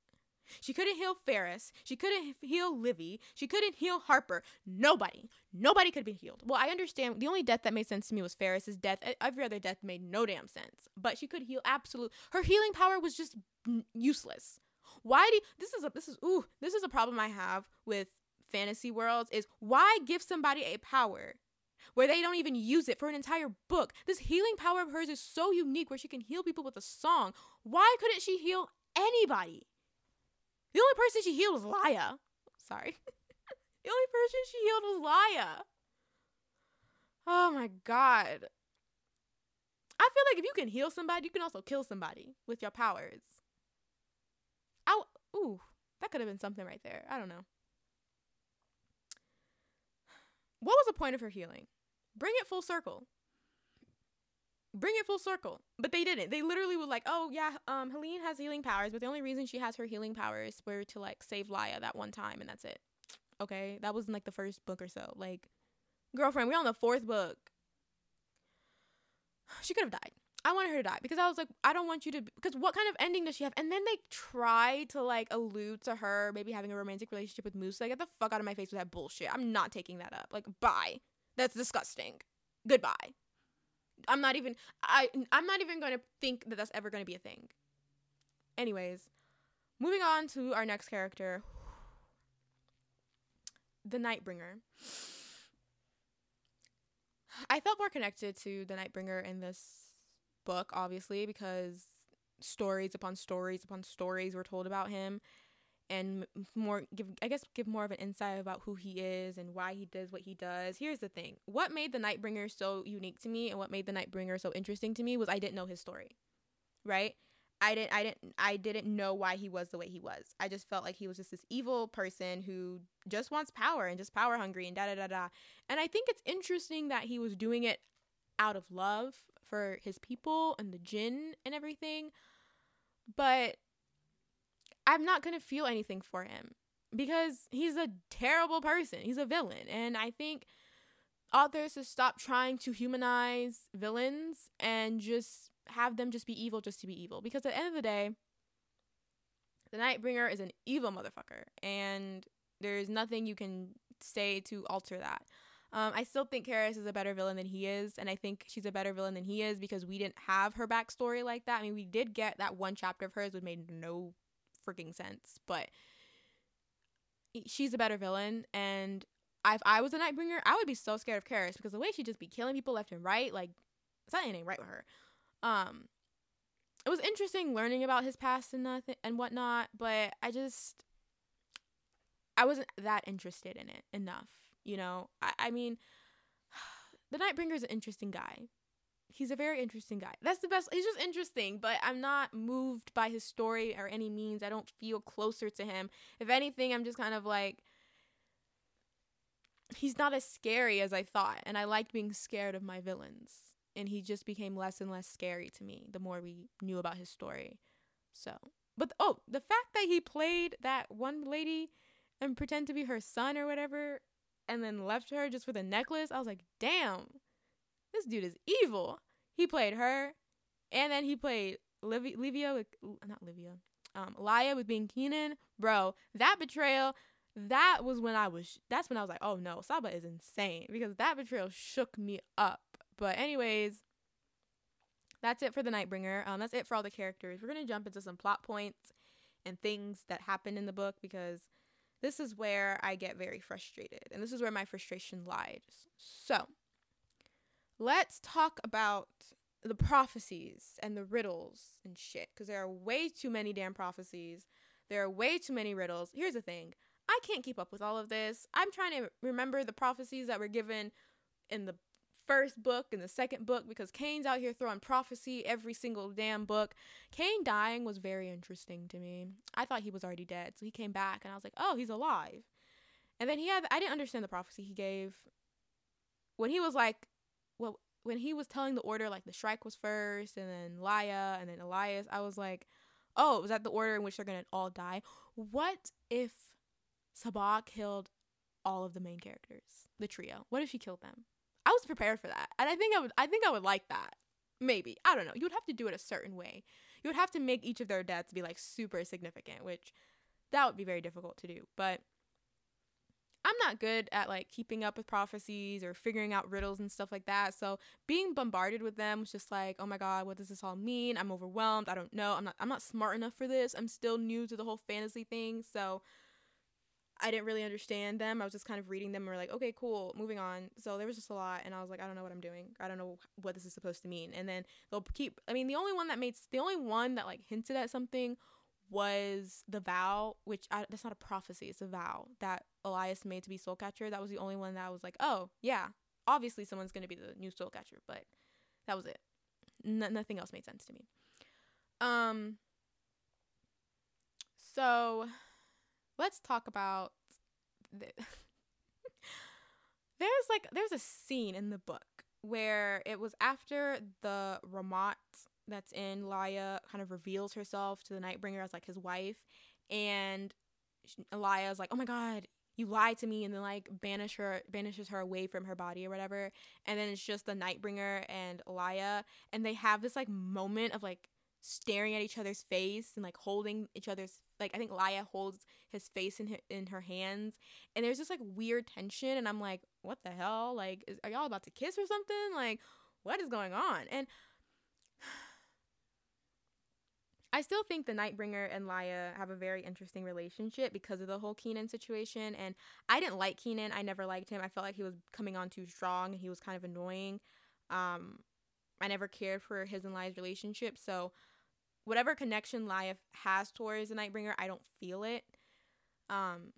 She couldn't heal Faris. She couldn't heal Livy. She couldn't heal Harper. Nobody. Nobody could be healed. Well, I understand. The only death that made sense to me was Faris's death. Every other death made no damn sense. But she could heal absolute. Her healing power was just useless. Why do you, this is a this is ooh this is a problem I have with fantasy worlds is why give somebody a power where they don't even use it for an entire book. This healing power of hers is so unique where she can heal people with a song. Why couldn't she heal anybody? The only person she healed was Laia. Sorry. the only person she healed was Laia. Oh my god. I feel like if you can heal somebody, you can also kill somebody with your powers. Ow. Ooh, that could have been something right there. I don't know. What was the point of her healing? Bring it full circle. Bring it full circle. But they didn't. They literally were like, oh, yeah, um, Helene has healing powers, but the only reason she has her healing powers were to like save Laia that one time, and that's it. Okay, that was in like the first book or so. Like, girlfriend, we're on the fourth book. She could have died. I wanted her to die because I was like, I don't want you to. Because what kind of ending does she have? And then they try to like allude to her maybe having a romantic relationship with Moose. Like, get the fuck out of my face with that bullshit. I'm not taking that up. Like, bye. That's disgusting. Goodbye. I'm not even. I. I'm not even going to think that that's ever going to be a thing. Anyways, moving on to our next character, the Nightbringer. I felt more connected to the Nightbringer in this book, obviously, because stories upon stories upon stories were told about him and more give I guess give more of an insight about who he is and why he does what he does. Here's the thing. What made the Nightbringer so unique to me and what made the Nightbringer so interesting to me was I didn't know his story. Right? I didn't I didn't I didn't know why he was the way he was. I just felt like he was just this evil person who just wants power and just power hungry and da da da da. And I think it's interesting that he was doing it out of love for his people and the jinn and everything. But I'm not going to feel anything for him because he's a terrible person. He's a villain. And I think authors should stop trying to humanize villains and just have them just be evil just to be evil. Because at the end of the day, the Nightbringer is an evil motherfucker. And there's nothing you can say to alter that. Um, I still think Keris is a better villain than he is, and I think she's a better villain than he is because we didn't have her backstory like that. I mean, we did get that one chapter of hers, which made no freaking sense, but she's a better villain. And if I was a Nightbringer, I would be so scared of Keris because the way she'd just be killing people left and right, like something ain't right with her. Um, it was interesting learning about his past and nothing and whatnot, but I just I wasn't that interested in it enough. You know, I, I mean, the Nightbringer is an interesting guy. He's a very interesting guy. That's the best. He's just interesting, but I'm not moved by his story or any means. I don't feel closer to him. If anything, I'm just kind of like, he's not as scary as I thought. And I liked being scared of my villains. And he just became less and less scary to me the more we knew about his story. So, but oh, the fact that he played that one lady and pretend to be her son or whatever and then left her just with a necklace. I was like, damn, this dude is evil. He played her, and then he played Livia, Livia with not Livia, um, Laia with being Keenan. Bro, that betrayal. That was when I was. That's when I was like, oh no, Sabaa is insane because that betrayal shook me up. But anyways, that's it for the Nightbringer. Um, that's it for all the characters. We're gonna jump into some plot points and things that happened in the book because this is where I get very frustrated, and this is where my frustration lies. So, let's talk about the prophecies and the riddles and shit, because there are way too many damn prophecies. There are way too many riddles. Here's the thing I can't keep up with all of this. I'm trying to remember the prophecies that were given in the first book and the second book because Cain's out here throwing prophecy every single damn book. Cain dying was very interesting to me. I thought he was already dead, so he came back and I was like, "Oh, he's alive." And then he had I didn't understand the prophecy he gave when he was like, well, when he was telling the order like the Shrike was first and then Laia and then Elias, I was like, "Oh, was that the order in which they're to all die?" What if Sabaa killed all of the main characters, the trio? What if she killed them? I was prepared for that. And I think I would I think I would like that. Maybe. I don't know. You would have to do it a certain way. You would have to make each of their deaths be like super significant, which that would be very difficult to do. But I'm not good at like keeping up with prophecies or figuring out riddles and stuff like that. So being bombarded with them was just like, oh my god, what does this all mean? I'm overwhelmed. I don't know. I'm not I'm not smart enough for this. I'm still new to the whole fantasy thing. So I didn't really understand them. I was just kind of reading them and we're like, okay, cool, moving on. So there was just a lot and I was like, I don't know what I'm doing. I don't know what this is supposed to mean. And then they'll keep I mean, the only one that made the only one that like hinted at something was the vow, which I, that's not a prophecy, it's a vow that Elias made to be soul catcher. That was the only one that I was like, oh, yeah, obviously someone's to be the new soul catcher, but that was it. N- nothing else made sense to me. Um so let's talk about the there's like there's a scene in the book where it was after the Rehmat that's in Laia kind of reveals herself to the Nightbringer as like his wife, and is like, "Oh my god, you lie to me and then like banish her banishes her away from her body or whatever. And then it's just the nightbringer and Alia and they have this like moment of like staring at each other's face and like holding each other's like I think Lia holds his face in her, in her hands. And there's this like weird tension and I'm like what the hell? Like is, are y'all about to kiss or something? Like what is going on? And I still think the Nightbringer and Lia have a very interesting relationship because of the whole Keenan situation. And I didn't like Keenan. I never liked him. I felt like he was coming on too strong and he was kind of annoying. Um, I never cared for his and Lia's relationship. So whatever connection Lia has towards the Nightbringer, I don't feel it. Um,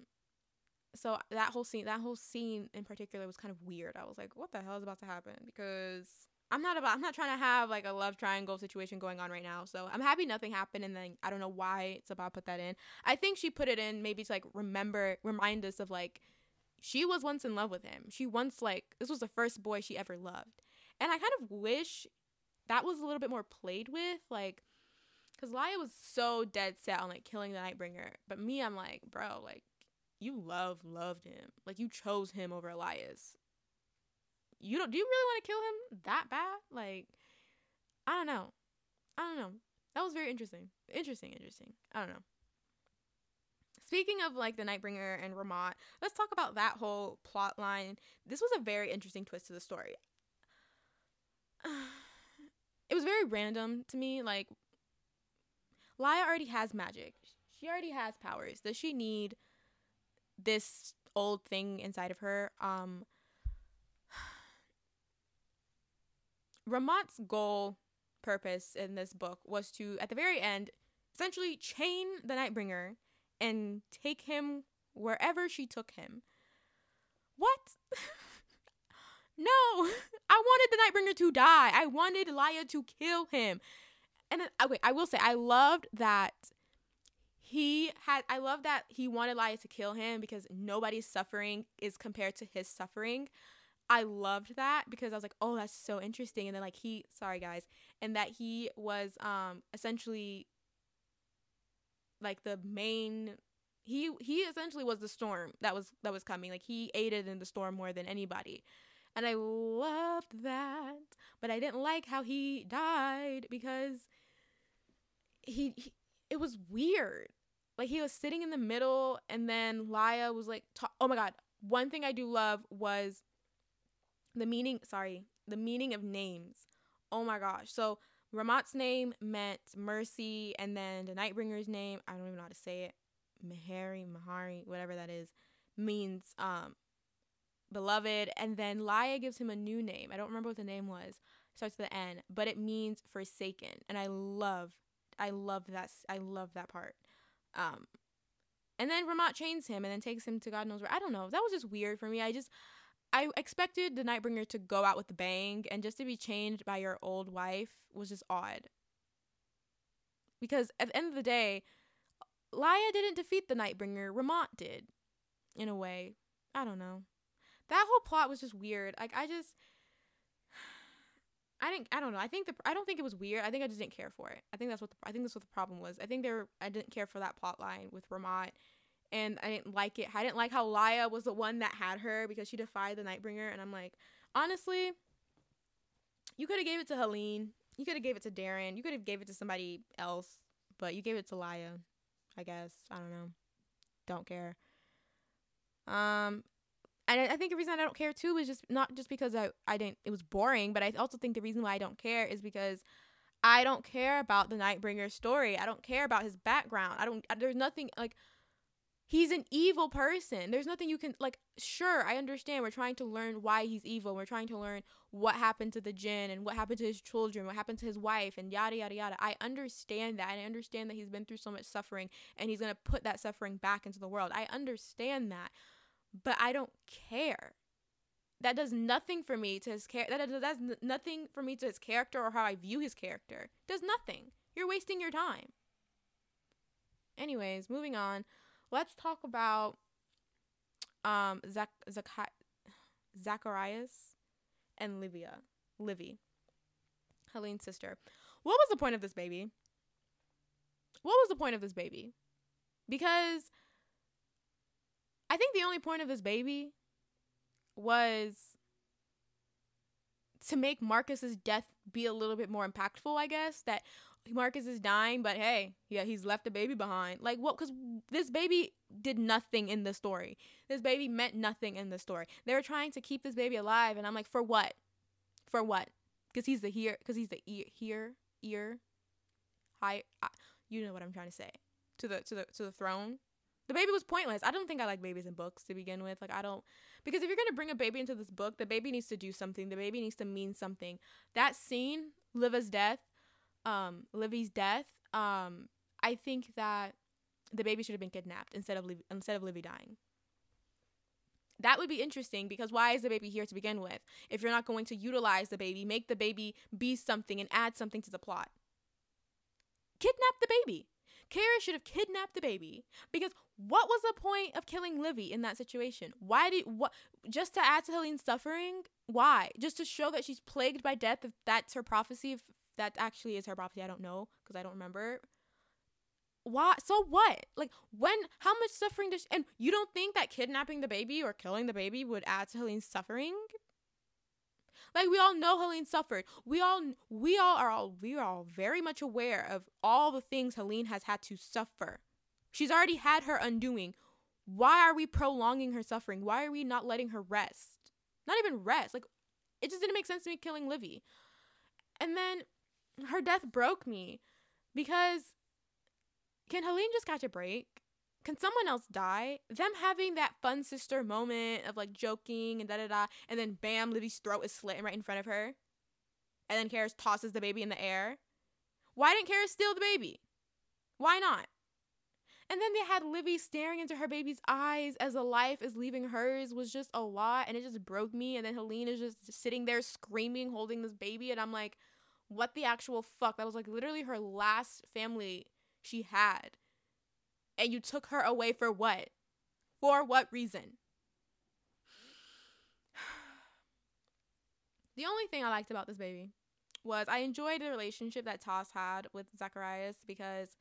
so that whole scene, that whole scene in particular was kind of weird. I was like, what the hell is about to happen? Because I'm not about I'm not trying to have like a love triangle situation going on right now. So I'm happy nothing happened and then I don't know why it's about put that in. I think she put it in maybe to like remember remind us of like she was once in love with him. She once like this was the first boy she ever loved. And I kind of wish that was a little bit more played with like cuz Lia was so dead set on like killing the Nightbringer. But me I'm like, bro, like you love loved him. Like you chose him over Elias you don't do you really want to kill him that bad? Like, I don't know. I don't know. That was very interesting. Interesting, interesting. I don't know. Speaking of like the Nightbringer and Rehmat, let's talk about that whole plot line. This was a very interesting twist to the story. It was very random to me. Like, Laia already has magic. She already has powers. Does she need this old thing inside of her? Um, Rehmat's goal, purpose in this book was to, at the very end, essentially chain the Nightbringer and take him wherever she took him. What? no, I wanted the Nightbringer to die. I wanted Lia to kill him. And okay, I will say, I loved that he had, I love that he wanted Lia to kill him because nobody's suffering is compared to his suffering. I loved that because I was like, oh, that's so interesting. And then like he, sorry guys, and that he was um essentially like the main he he essentially was the storm that was that was coming. Like he aided in the storm more than anybody. And I loved that. But I didn't like how he died because he, he it was weird. Like he was sitting in the middle and then Laia was like ta- oh my god. One thing I do love was the meaning sorry the meaning of names. Oh my gosh. So Rehmat's name meant mercy and then the nightbringer's name i don't even know how to say it Meherya Meherya whatever that is means um beloved. And then Lia gives him a new name. I don't remember what the name was. Starts with the n but it means forsaken. And i love i love that i love that part. Um and then Rehmat chains him and then takes him to God knows where. I don't know. That was just weird for me. I just I expected the Nightbringer to go out with the bang, and just to be changed by your old wife was just odd. Because at the end of the day, Lia didn't defeat the Nightbringer, Rehmat did, in a way. I don't know. That whole plot was just weird. Like I just, I didn't. I don't know. I think the. I don't think it was weird. I think I just didn't care for it. I think that's what the. I think that's what the problem was. I think there. I didn't care for that plot line with Rehmat and I didn't like it. I didn't like how Lia was the one that had her because she defied the Nightbringer, and I'm like, honestly, you could have gave it to Helene. You could have gave it to Darin. You could have gave it to somebody else, but you gave it to Lia. I guess I don't know. Don't care. Um, and I think the reason I don't care too is just not just because I I didn't it was boring, but I also think the reason why I don't care is because I don't care about the Nightbringer story. I don't care about his background. I don't. There's nothing like he's an evil person. There's nothing you can like sure, I understand we're trying to learn why he's evil. We're trying to learn what happened to the jinn and what happened to his children, what happened to his wife and yada yada yada. I understand that. And I understand that he's been through so much suffering and he's going to put that suffering back into the world. I understand that. But I don't care. That does nothing for me to his character. That does nothing for me to his character or how I view his character. Does nothing. You're wasting your time. Anyways, moving on let's talk about um Zach, Zach Zacharias and Livia. Livy. Helene's sister. What was the point of this baby? What was the point of this baby? Because I think the only point of this baby was to make Marcus's death be a little bit more impactful, I guess. That Marcus is dying, but hey, yeah, he's left a baby behind. Like what? Because this baby did nothing in the story. This baby meant nothing in the story. They were trying to keep this baby alive, and I'm like, for what? For what? Because he's the here. Because he's the ear, here, ear, high. Uh, you know what I'm trying to say. To the to the to the throne. The baby was pointless. I don't think I like babies in books to begin with. Like I don't because if you're gonna bring a baby into this book, the baby needs to do something. The baby needs to mean something. That scene, Liva's death, um, Livy's death, um, I think that the baby should have been kidnapped instead of Liv- instead of Livy dying. That would be interesting because why is the baby here to begin with? If you're not going to utilize the baby, make the baby be something and add something to the plot. Kidnap the baby. Kara should have kidnapped the baby because what was the point of killing Livy in that situation? Why did what just to add to Helene's suffering? Why? Just to show that she's plagued by death if that's her prophecy that actually is her prophecy. I don't know because I don't remember. Why? So what? Like when? How much suffering does? She, and you don't think that kidnapping the baby or killing the baby would add to Helene's suffering? Like we all know Helene suffered. We all we all are all we are all very much aware of all the things Helene has had to suffer. She's already had her undoing. Why are we prolonging her suffering? Why are we not letting her rest? Not even rest. Like it just didn't make sense to me killing Livy. And then her death broke me because can Helene just catch a break? Can someone else die? Them having that fun sister moment of like joking and da da da, and then bam, Livy's throat is slit right in front of her. And then Keris tosses the baby in the air. Why didn't Keris steal the baby? Why not? And then they had Livy staring into her baby's eyes as the life is leaving hers was just a lot and it just broke me. And then Helene is just sitting there screaming, holding this baby. And I'm like, what the actual fuck? That was like literally her last family she had. And you took her away for what? For what reason? the only thing I liked about this baby was I enjoyed the relationship that Tas had with Zacharias because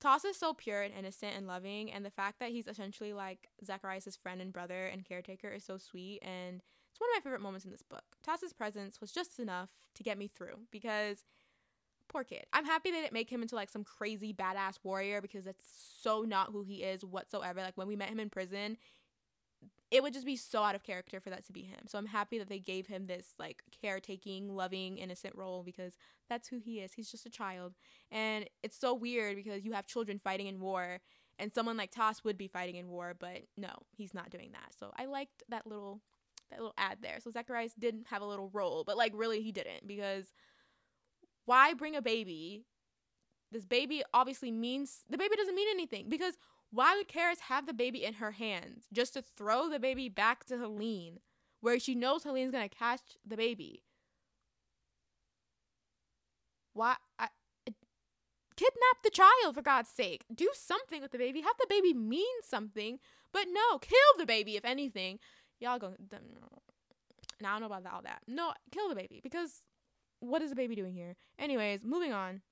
Tas is so pure and innocent and loving, and the fact that he's essentially like Zacharias' friend and brother and caretaker is so sweet and it's one of my favorite moments in this book. Tas's presence was just enough to get me through because poor kid. I'm happy they didn't make him into like some crazy badass warrior because that's so not who he is whatsoever. Like when we met him in prison, it would just be so out of character for that to be him. So I'm happy that they gave him this like caretaking, loving, innocent role because that's who he is. He's just a child. And it's so weird because you have children fighting in war and someone like Tas would be fighting in war, but no, he's not doing that. So I liked that little that little ad there. So Zacharias didn't have a little role, but like really he didn't because why bring a baby? This baby obviously means the baby doesn't mean anything because why would Keris have the baby in her hands just to throw the baby back to Helene where she knows Helene's to catch the baby? Why I, kidnap the child for God's sake. Do something with the baby. Have the baby mean something. But no, kill the baby if anything y'all go. Now I don't know about all that. No, kill the baby because what is the baby doing here? Anyways, moving on.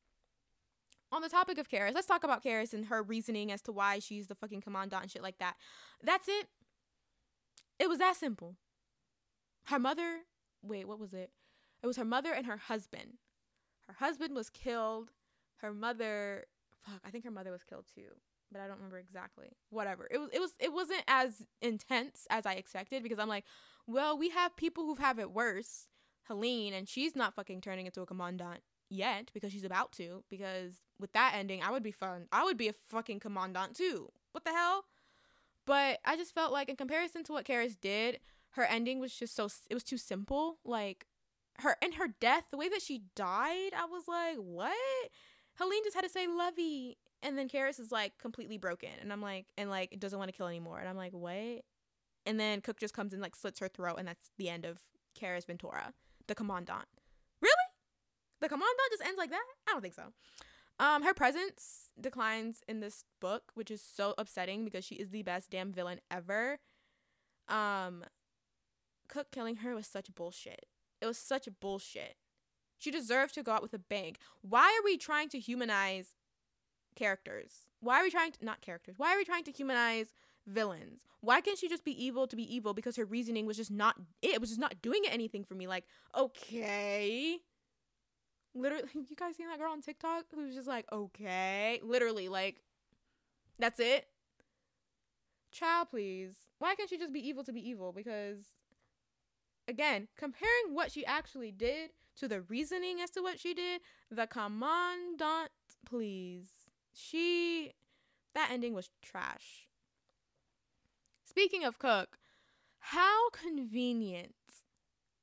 On the topic of Keris, let's talk about Keris and her reasoning as to why she's the fucking commandant and shit like that. That's it. It was that simple. Her mother, wait, what was it? It was her mother and her husband. Her husband was killed. Her mother, fuck, I think her mother was killed too but I don't remember exactly. Whatever. It was it was it wasn't as intense as I expected because I'm like, well, we have people who have it worse. Helene and she's not fucking turning into a commandant yet because she's about to because with that ending, I would be fun. I would be a fucking commandant too. What the hell? But I just felt like in comparison to what Keris did, her ending was just so it was too simple. Like her and her death, the way that she died, I was like, what? Helene just had to say lovey and then Keris is like completely broken. And I'm like, and like doesn't want to kill anymore. And I'm like, what? And then Cook just comes and like slits her throat. And that's the end of Keris Veturia, the commandant. Really? The commandant just ends like that? I don't think so. Um, her presence declines in this book, which is so upsetting because she is the best damn villain ever. Um, Cook killing her was such bullshit. It was such bullshit. She deserved to go out with a bang. Why are we trying to humanize characters? Why are we trying to not characters? Why are we trying to humanize villains? Why can't she just be evil to be evil because her reasoning was just not it, it was just not doing anything for me? Like, okay. Literally, you guys seen that girl on TikTok who's just like, okay, literally, like, that's it. Child, please. Why can't she just be evil to be evil? Because, again, comparing what she actually did to the reasoning as to what she did, the commandant, please. She, that ending was trash. Speaking of Cook, how convenient.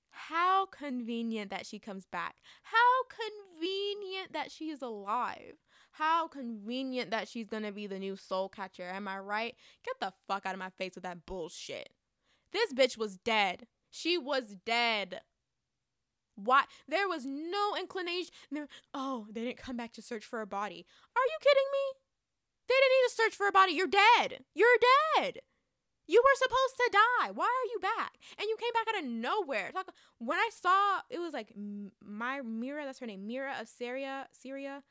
How convenient that she comes back. How convenient that she is alive. How convenient that she's gonna be the new soul catcher. Am I right? Get the fuck out of my face with that bullshit. This bitch was dead. She was dead. Why? There was no inclination. There, oh, they didn't come back to search for a body. Are you kidding me? They didn't need to search for a body. You're dead. You're dead. You were supposed to die. Why are you back? And you came back out of nowhere. When I saw it was like my Mirra, that's her name, Mira of Serra, Serra.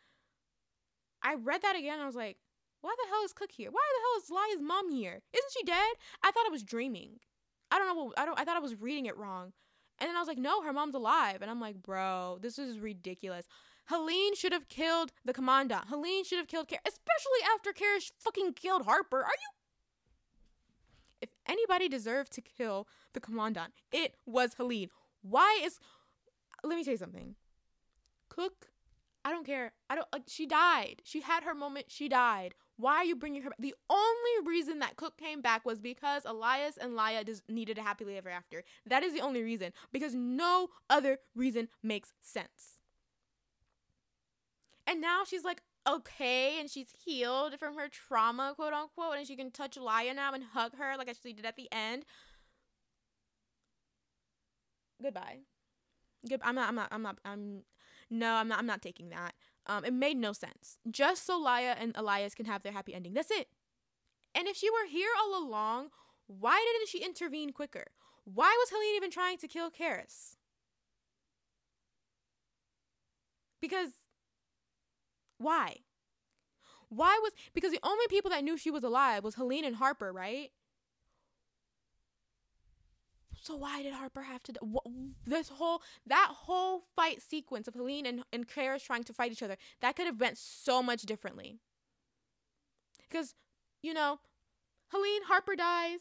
I read that again. I was like, why the hell is Cook here? Why the hell is Laia's mom here? Isn't she dead? I thought I was dreaming. I don't know. What, I don't. I thought I was reading it wrong. And then I was like, no, her mom's alive. And I'm like, bro, this is ridiculous. Helene should have killed the commandant. Helene should have killed Care, especially after Keris fucking killed Harper. Are you if anybody deserved to kill the commandant, it was Helene. Why is let me tell you something. Cook, I don't care. I don't like she died. She had her moment. She died. Why are you bringing her back? The only reason that Cook came back was because Elias and Laia just needed a happily ever after. That is the only reason. Because no other reason makes sense. And now she's like, okay and she's healed from her trauma, quote unquote, and she can touch Laia now and hug her like she did at the end. Goodbye. Good. I'm not. I'm not. I'm not. I'm. No, I'm not. I'm not taking that. Um, it made no sense. Just so Laia and Elias can have their happy ending. That's it. And if she were here all along, why didn't she intervene quicker? Why was Helene even trying to kill Keris? Because why? Why was because the only people that knew she was alive was Helene and Harper, right? So why did Harper have to this whole that whole fight sequence of Helene and and Keris trying to fight each other that could have went so much differently. Because you know, Helene Harper dies.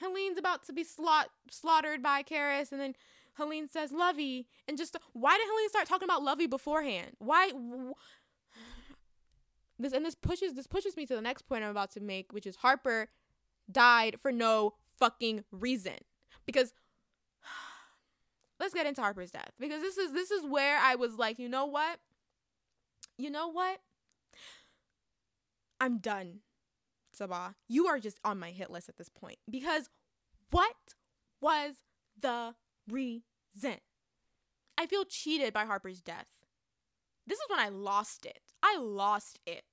Helene's about to be slaughtered slaughtered by Keris, and then Helene says Lovey, and just why did Helene start talking about Lovey beforehand? Why? this and this pushes this pushes me to the next point I'm about to make, which is Harper died for no fucking reason. Because let's get into Harper's death because this is this is where I was like, you know what? You know what? I'm done. Sabaa, you are just on my hit list at this point because what was the reason? I feel cheated by Harper's death. This is when I lost it. I lost it.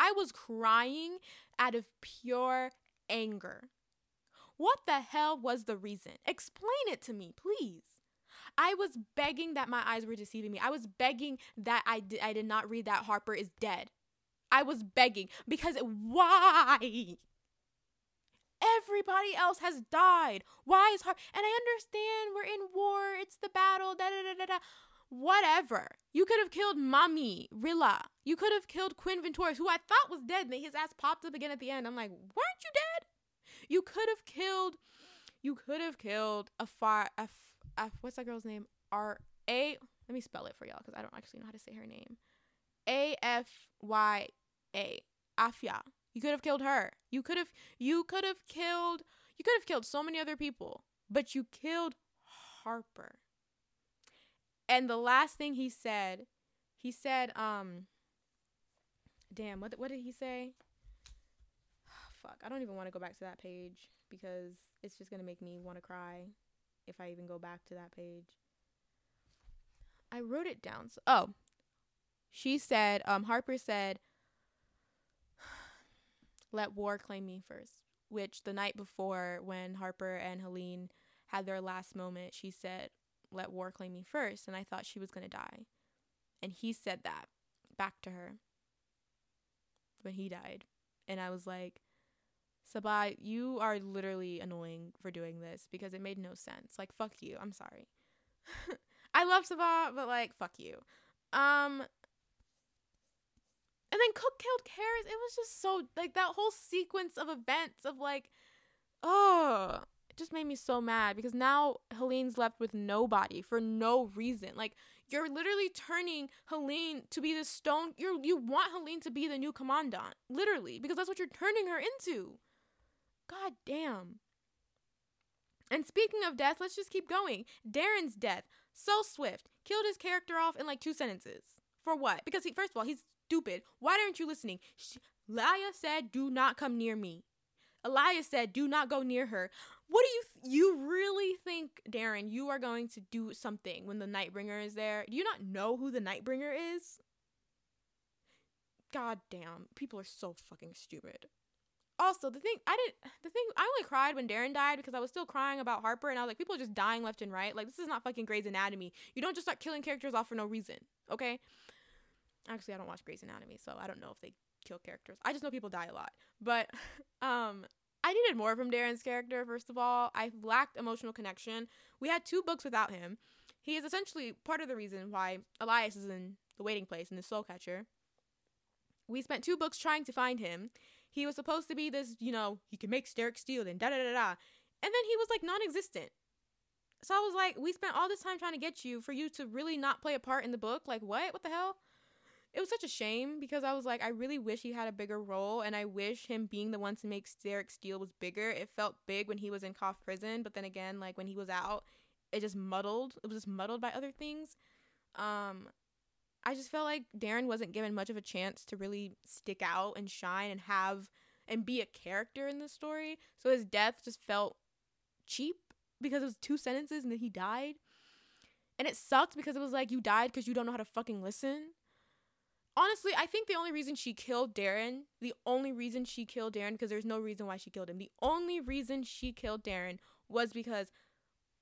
I was crying out of pure anger. What the hell was the reason? Explain it to me, please. I was begging that my eyes were deceiving me. I was begging that I did, I did not read that Harper is dead. I was begging because why? Everybody else has died. Why is Harper? And I understand we're in war. It's the battle. Da da da da da whatever. You could have killed Mamie, Rila. You could have killed Quin Veturius, who I thought was dead. And his ass popped up again at the end. I'm like, weren't you dead? You could have killed. You could have killed a far. F, F, what's that girl's name? R A. Let me spell it for y'all because I don't actually know how to say her name. A F Y A. Afya. You could have killed her. You could have. You could have killed. You could have killed so many other people, but you killed Harper. And the last thing he said, he said, um, damn, what what did he say? Fuck, I don't even want to go back to that page because it's just gonna make me want to cry if I even go back to that page. I wrote it down. So, oh, she said, um, Harper said, "Let war claim me first. Which the night before, when Harper and Helene had their last moment, she said, let war claim me first. And I thought she was going to die. And he said that back to her. when he died. And I was like, Sabaa, you are literally annoying for doing this because it made no sense. Like, fuck you. I'm sorry. I love Sabaa, but like, fuck you. Um, and then Cook killed Keris. It was just so like that whole sequence of events of like, oh, it just made me so mad because now Helene's left with nobody for no reason. Like you're literally turning Helene to be the stone. You you want Helene to be the new commandant, literally, because that's what you're turning her into. God damn. And speaking of death, let's just keep going. Darin's death, so swift, killed his character off in like two sentences. For what? Because he, first of all, he's stupid. Why aren't you listening? She, Laia said, "Do not come near me." Elias said, "Do not go near her." What do you th- you really think, Darin? You are going to do something when the Nightbringer is there? Do you not know who the Nightbringer is? God damn, people are so fucking stupid. Also, the thing I didn't the thing I only cried when Darin died because I was still crying about Harper and I was like, people are just dying left and right. Like this is not fucking Grey's Anatomy. You don't just start killing characters off for no reason. Okay? Actually, I don't watch Grey's Anatomy, so I don't know if they kill characters. I just know people die a lot. But um I needed more from Darin's character, first of all. I lacked emotional connection. We had two books without him. He is essentially part of the reason why Elias is in the waiting place in the soul catcher. We spent two books trying to find him. He was supposed to be this, you know, he can make serric steel and da da da da. And then he was like non existent. So I was like, we spent all this time trying to get you for you to really not play a part in the book. Like, what? What the hell? it was such a shame because I was like, I really wish he had a bigger role, and I wish him being the one to make Serric Steel was bigger. It felt big when he was in Kauf prison, but then again, like when he was out, it just muddled. It was just muddled by other things. Um, I just felt like Darin wasn't given much of a chance to really stick out and shine and have and be a character in the story. So his death just felt cheap because it was two sentences and then he died. And it sucked because it was like you died because you don't know how to fucking listen honestly, I think the only reason she killed Darin, the only reason she killed Darin, because there's no reason why she killed him, the only reason she killed Darren was because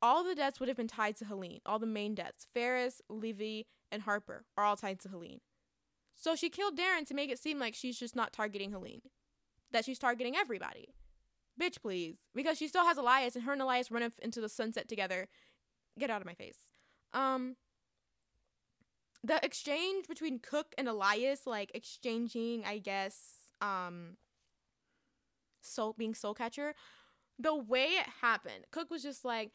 all the deaths would have been tied to Helene. All the main deaths, Faris, Livy, and Harper, are all tied to Helene. So she killed Darin to make it seem like she's just not targeting Helene, that she's targeting everybody. Bitch, please. Because she still has Elias, and her and Elias run into the sunset together. Get out of my face. Um, the exchange between Cook and Elias, like exchanging, I guess, um, soul being soul catcher, the way it happened, Cook was just like,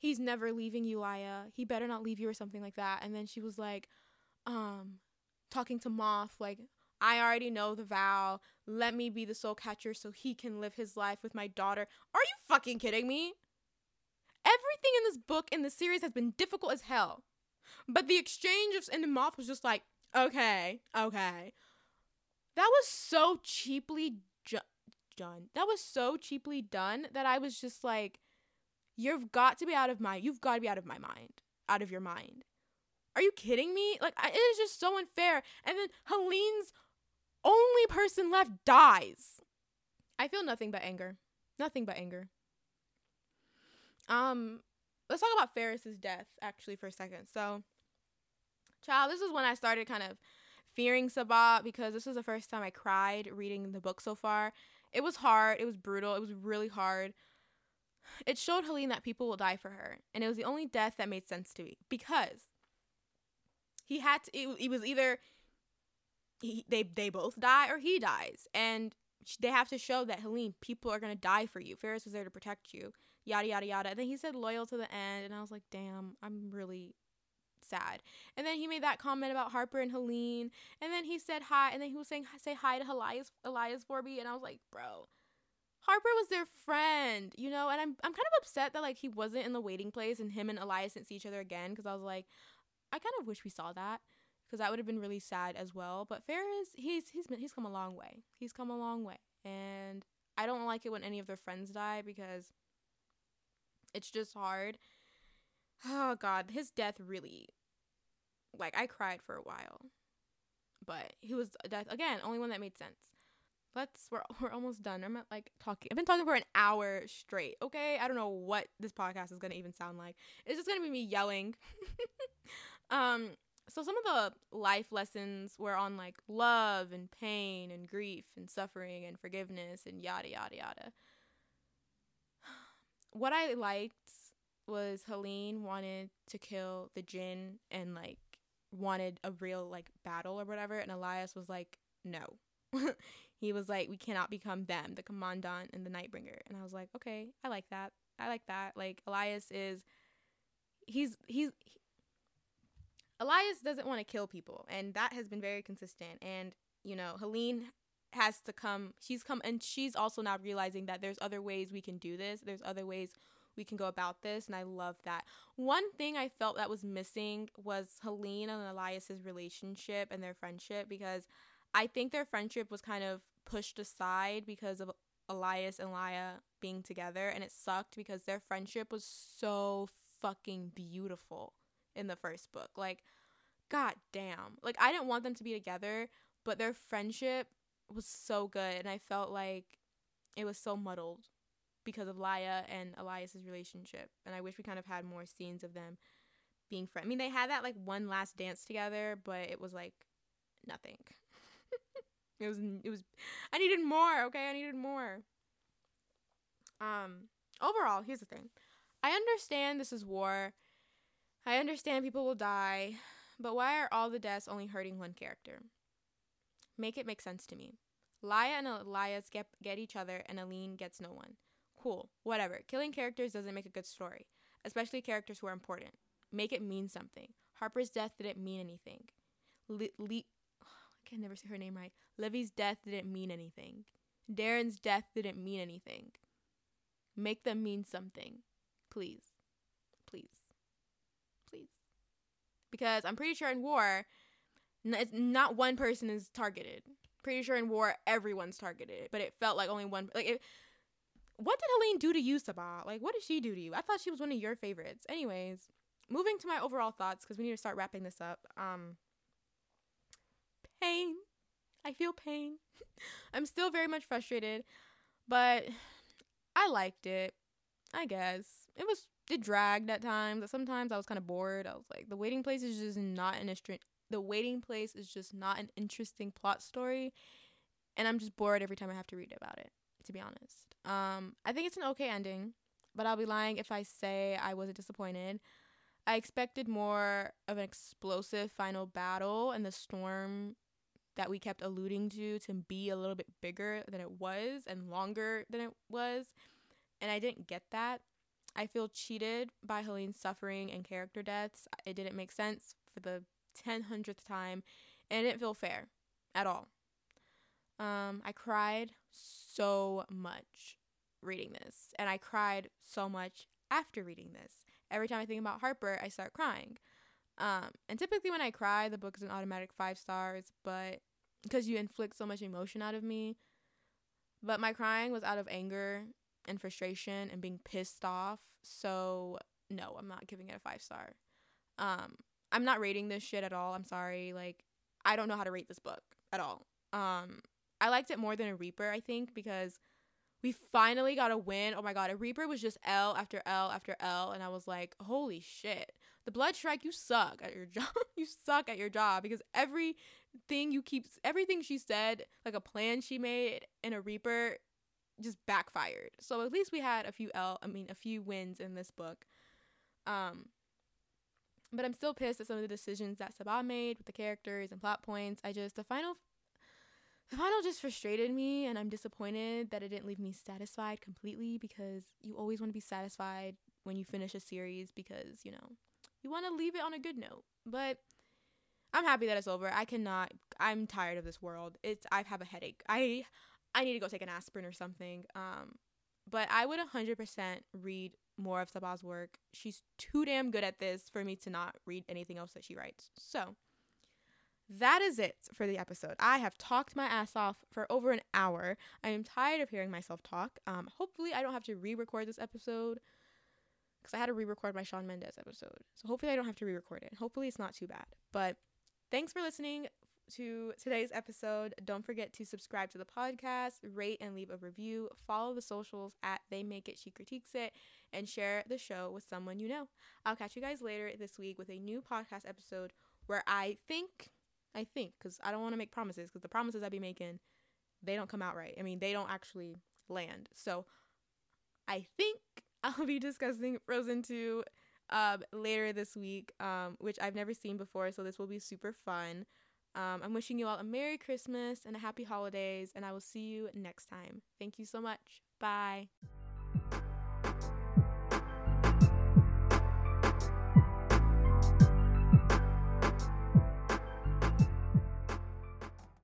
"He's never leaving you, Laia. He better not leave you," or something like that. And then she was like, um, talking to Mauth, like, "I already know the vow. Let me be the soul catcher so he can live his life with my daughter." Are you fucking kidding me? Everything in this book in the series has been difficult as hell. But the exchange of in the Mauth was just like, okay, okay. That was so cheaply ju- done. That was so cheaply done that I was just like, you've got to be out of my, you've got to be out of my mind, out of your mind. Are you kidding me? Like, I, it is just so unfair. And then Helene's only person left dies. I feel nothing but anger. Nothing but anger. Um, let's talk about Faris's death actually for a second. So, child, this is when I started kind of fearing Sabaa because this was the first time I cried reading the book so far. It was hard, it was brutal, it was really hard. It showed Helene that people will die for her, and it was the only death that made sense to me because he had to. It, it was either he, they they both die or he dies, and they have to show that Helene, people are gonna die for you. Faris was there to protect you, yada yada yada. And then he said loyal to the end, and I was like, damn, I'm really sad. And then he made that comment about Harper and Helene, and then he said hi, and then he was saying say hi to Elias Elias me, and I was like, bro. Harper was their friend, you know, and I'm I'm kind of upset that like he wasn't in the waiting place and him and Elias didn't see each other again because I was like, I kind of wish we saw that because that would have been really sad as well. But Faris, he's he's been he's come a long way. He's come a long way, and I don't like it when any of their friends die because it's just hard. Oh God, his death really, like I cried for a while, but he was death again. Only one that made sense. Let's we're we're almost done. I'm at like talking. I've been talking for an hour straight. Okay, I don't know what this podcast is gonna even sound like. It's just gonna be me yelling. um. so some of the life lessons were on like love and pain and grief and suffering and forgiveness and yada yada yada. What I liked was Helene wanted to kill the Jinn and like wanted a real like battle or whatever and Elias was like no. he was like we cannot become them, the commandant and the Nightbringer. And I was like, "Okay, I like that. I like that." Like Elias is he's he's Elias doesn't want to kill people, and that has been very consistent. And you know, Helene has to come. She's come, and she's also now realizing that there's other ways we can do this. There's other ways we can go about this, and I love that. One thing I felt that was missing was Helene and Elias's relationship and their friendship because I think their friendship was kind of pushed aside because of Elias and Laia being together, and it sucked because their friendship was so fucking beautiful in the first book. Like, god damn. Like, I didn't want them to be together, but their friendship was so good. And I felt like it was so muddled because of Laia and Elias's relationship. And I wish we kind of had more scenes of them being friends. I mean, they had that like one last dance together, but it was like nothing. It was it was I needed more, okay? I needed more. Um overall, here's the thing. I understand this is war I understand people will die, but why are all the deaths only hurting one character? Make it make sense to me. Laia and Elias get, get each other, and Helene gets no one. Cool, whatever. Killing characters doesn't make a good story, especially characters who are important. Make it mean something. Harper's death didn't mean anything. Le- Le- I can never say her name right. Livy's death didn't mean anything. Darin's death didn't mean anything. Make them mean something. Please. Please Please. because I'm pretty sure in war, not one person is targeted. Pretty sure in war everyone's targeted, but it felt like only one. Like, it, what did Helene do to you, Sabaa? Like, what did she do to you? I thought she was one of your favorites. Anyways, moving to my overall thoughts because we need to start wrapping this up. Um, pain. I feel pain. I'm still very much frustrated, but I liked it. I guess it was it dragged at times. Sometimes I was kind of bored. I was like, the waiting place is just not an interesting. The waiting place is just not an interesting plot story, and I'm just bored every time I have to read about it. To be honest, um, I think it's an okay ending, but I'll be lying if I say I wasn't disappointed. I expected more of an explosive final battle and the storm that we kept alluding to to be a little bit bigger than it was and longer than it was. And I didn't get that. I feel cheated by Helene's suffering and character deaths. It didn't make sense for the 1000th time, and it didn't feel fair at all. Um, I cried so much reading this, and I cried so much after reading this. Every time I think about Harper, I start crying. Um, and typically when I cry, the book is an automatic five stars, but because you inflict so much emotion out of me. But my crying was out of anger and frustration and being pissed off. So no, I'm not giving it a five star. Um, I'm not rating this shit at all. I'm sorry. Like, I don't know how to rate this book at all. Um, I liked it more than a Reaper, I think, because we finally got a win. Oh my god, a Reaper was just L after L after L, and I was like, holy shit. The Blood Shrike, you suck at your job. you suck at your job because everything you keep, everything she said, like a plan she made in a Reaper, just backfired. So at least we had a few L I mean a few wins in this book. Um but I'm still pissed at some of the decisions that Sabaa made with the characters and plot points. I just the final the final just frustrated me and I'm disappointed that it didn't leave me satisfied completely because you always want to be satisfied when you finish a series because, you know, you want to leave it on a good note. But I'm happy that it's over. I cannot I'm tired of this world. It's I have a headache. I I need to go take an aspirin or something. Um, but I would 100% read more of Sabaa's work. She's too damn good at this for me to not read anything else that she writes. So, that is it for the episode. I have talked my ass off for over an hour. I am tired of hearing myself talk. Um, hopefully, I don't have to re record this episode because I had to re record my Shawn Mendes episode. So, hopefully, I don't have to re record it. Hopefully, it's not too bad. But thanks for listening to today's episode. Don't forget to subscribe to the podcast, rate and leave a review, follow the socials at They Make It, She Critiques It, and share the show with someone you know. I'll catch you guys later this week with a new podcast episode where I think, I think, because I don't want to make promises, because the promises I be making, they don't come out right. I mean, they don't actually land. So I think I'll be discussing Frozen 2 um, later this week, um, which I've never seen before. So this will be super fun. Um, I'm wishing you all a Merry Christmas and a Happy Holidays, and I will see you next time. Thank you so much. Bye.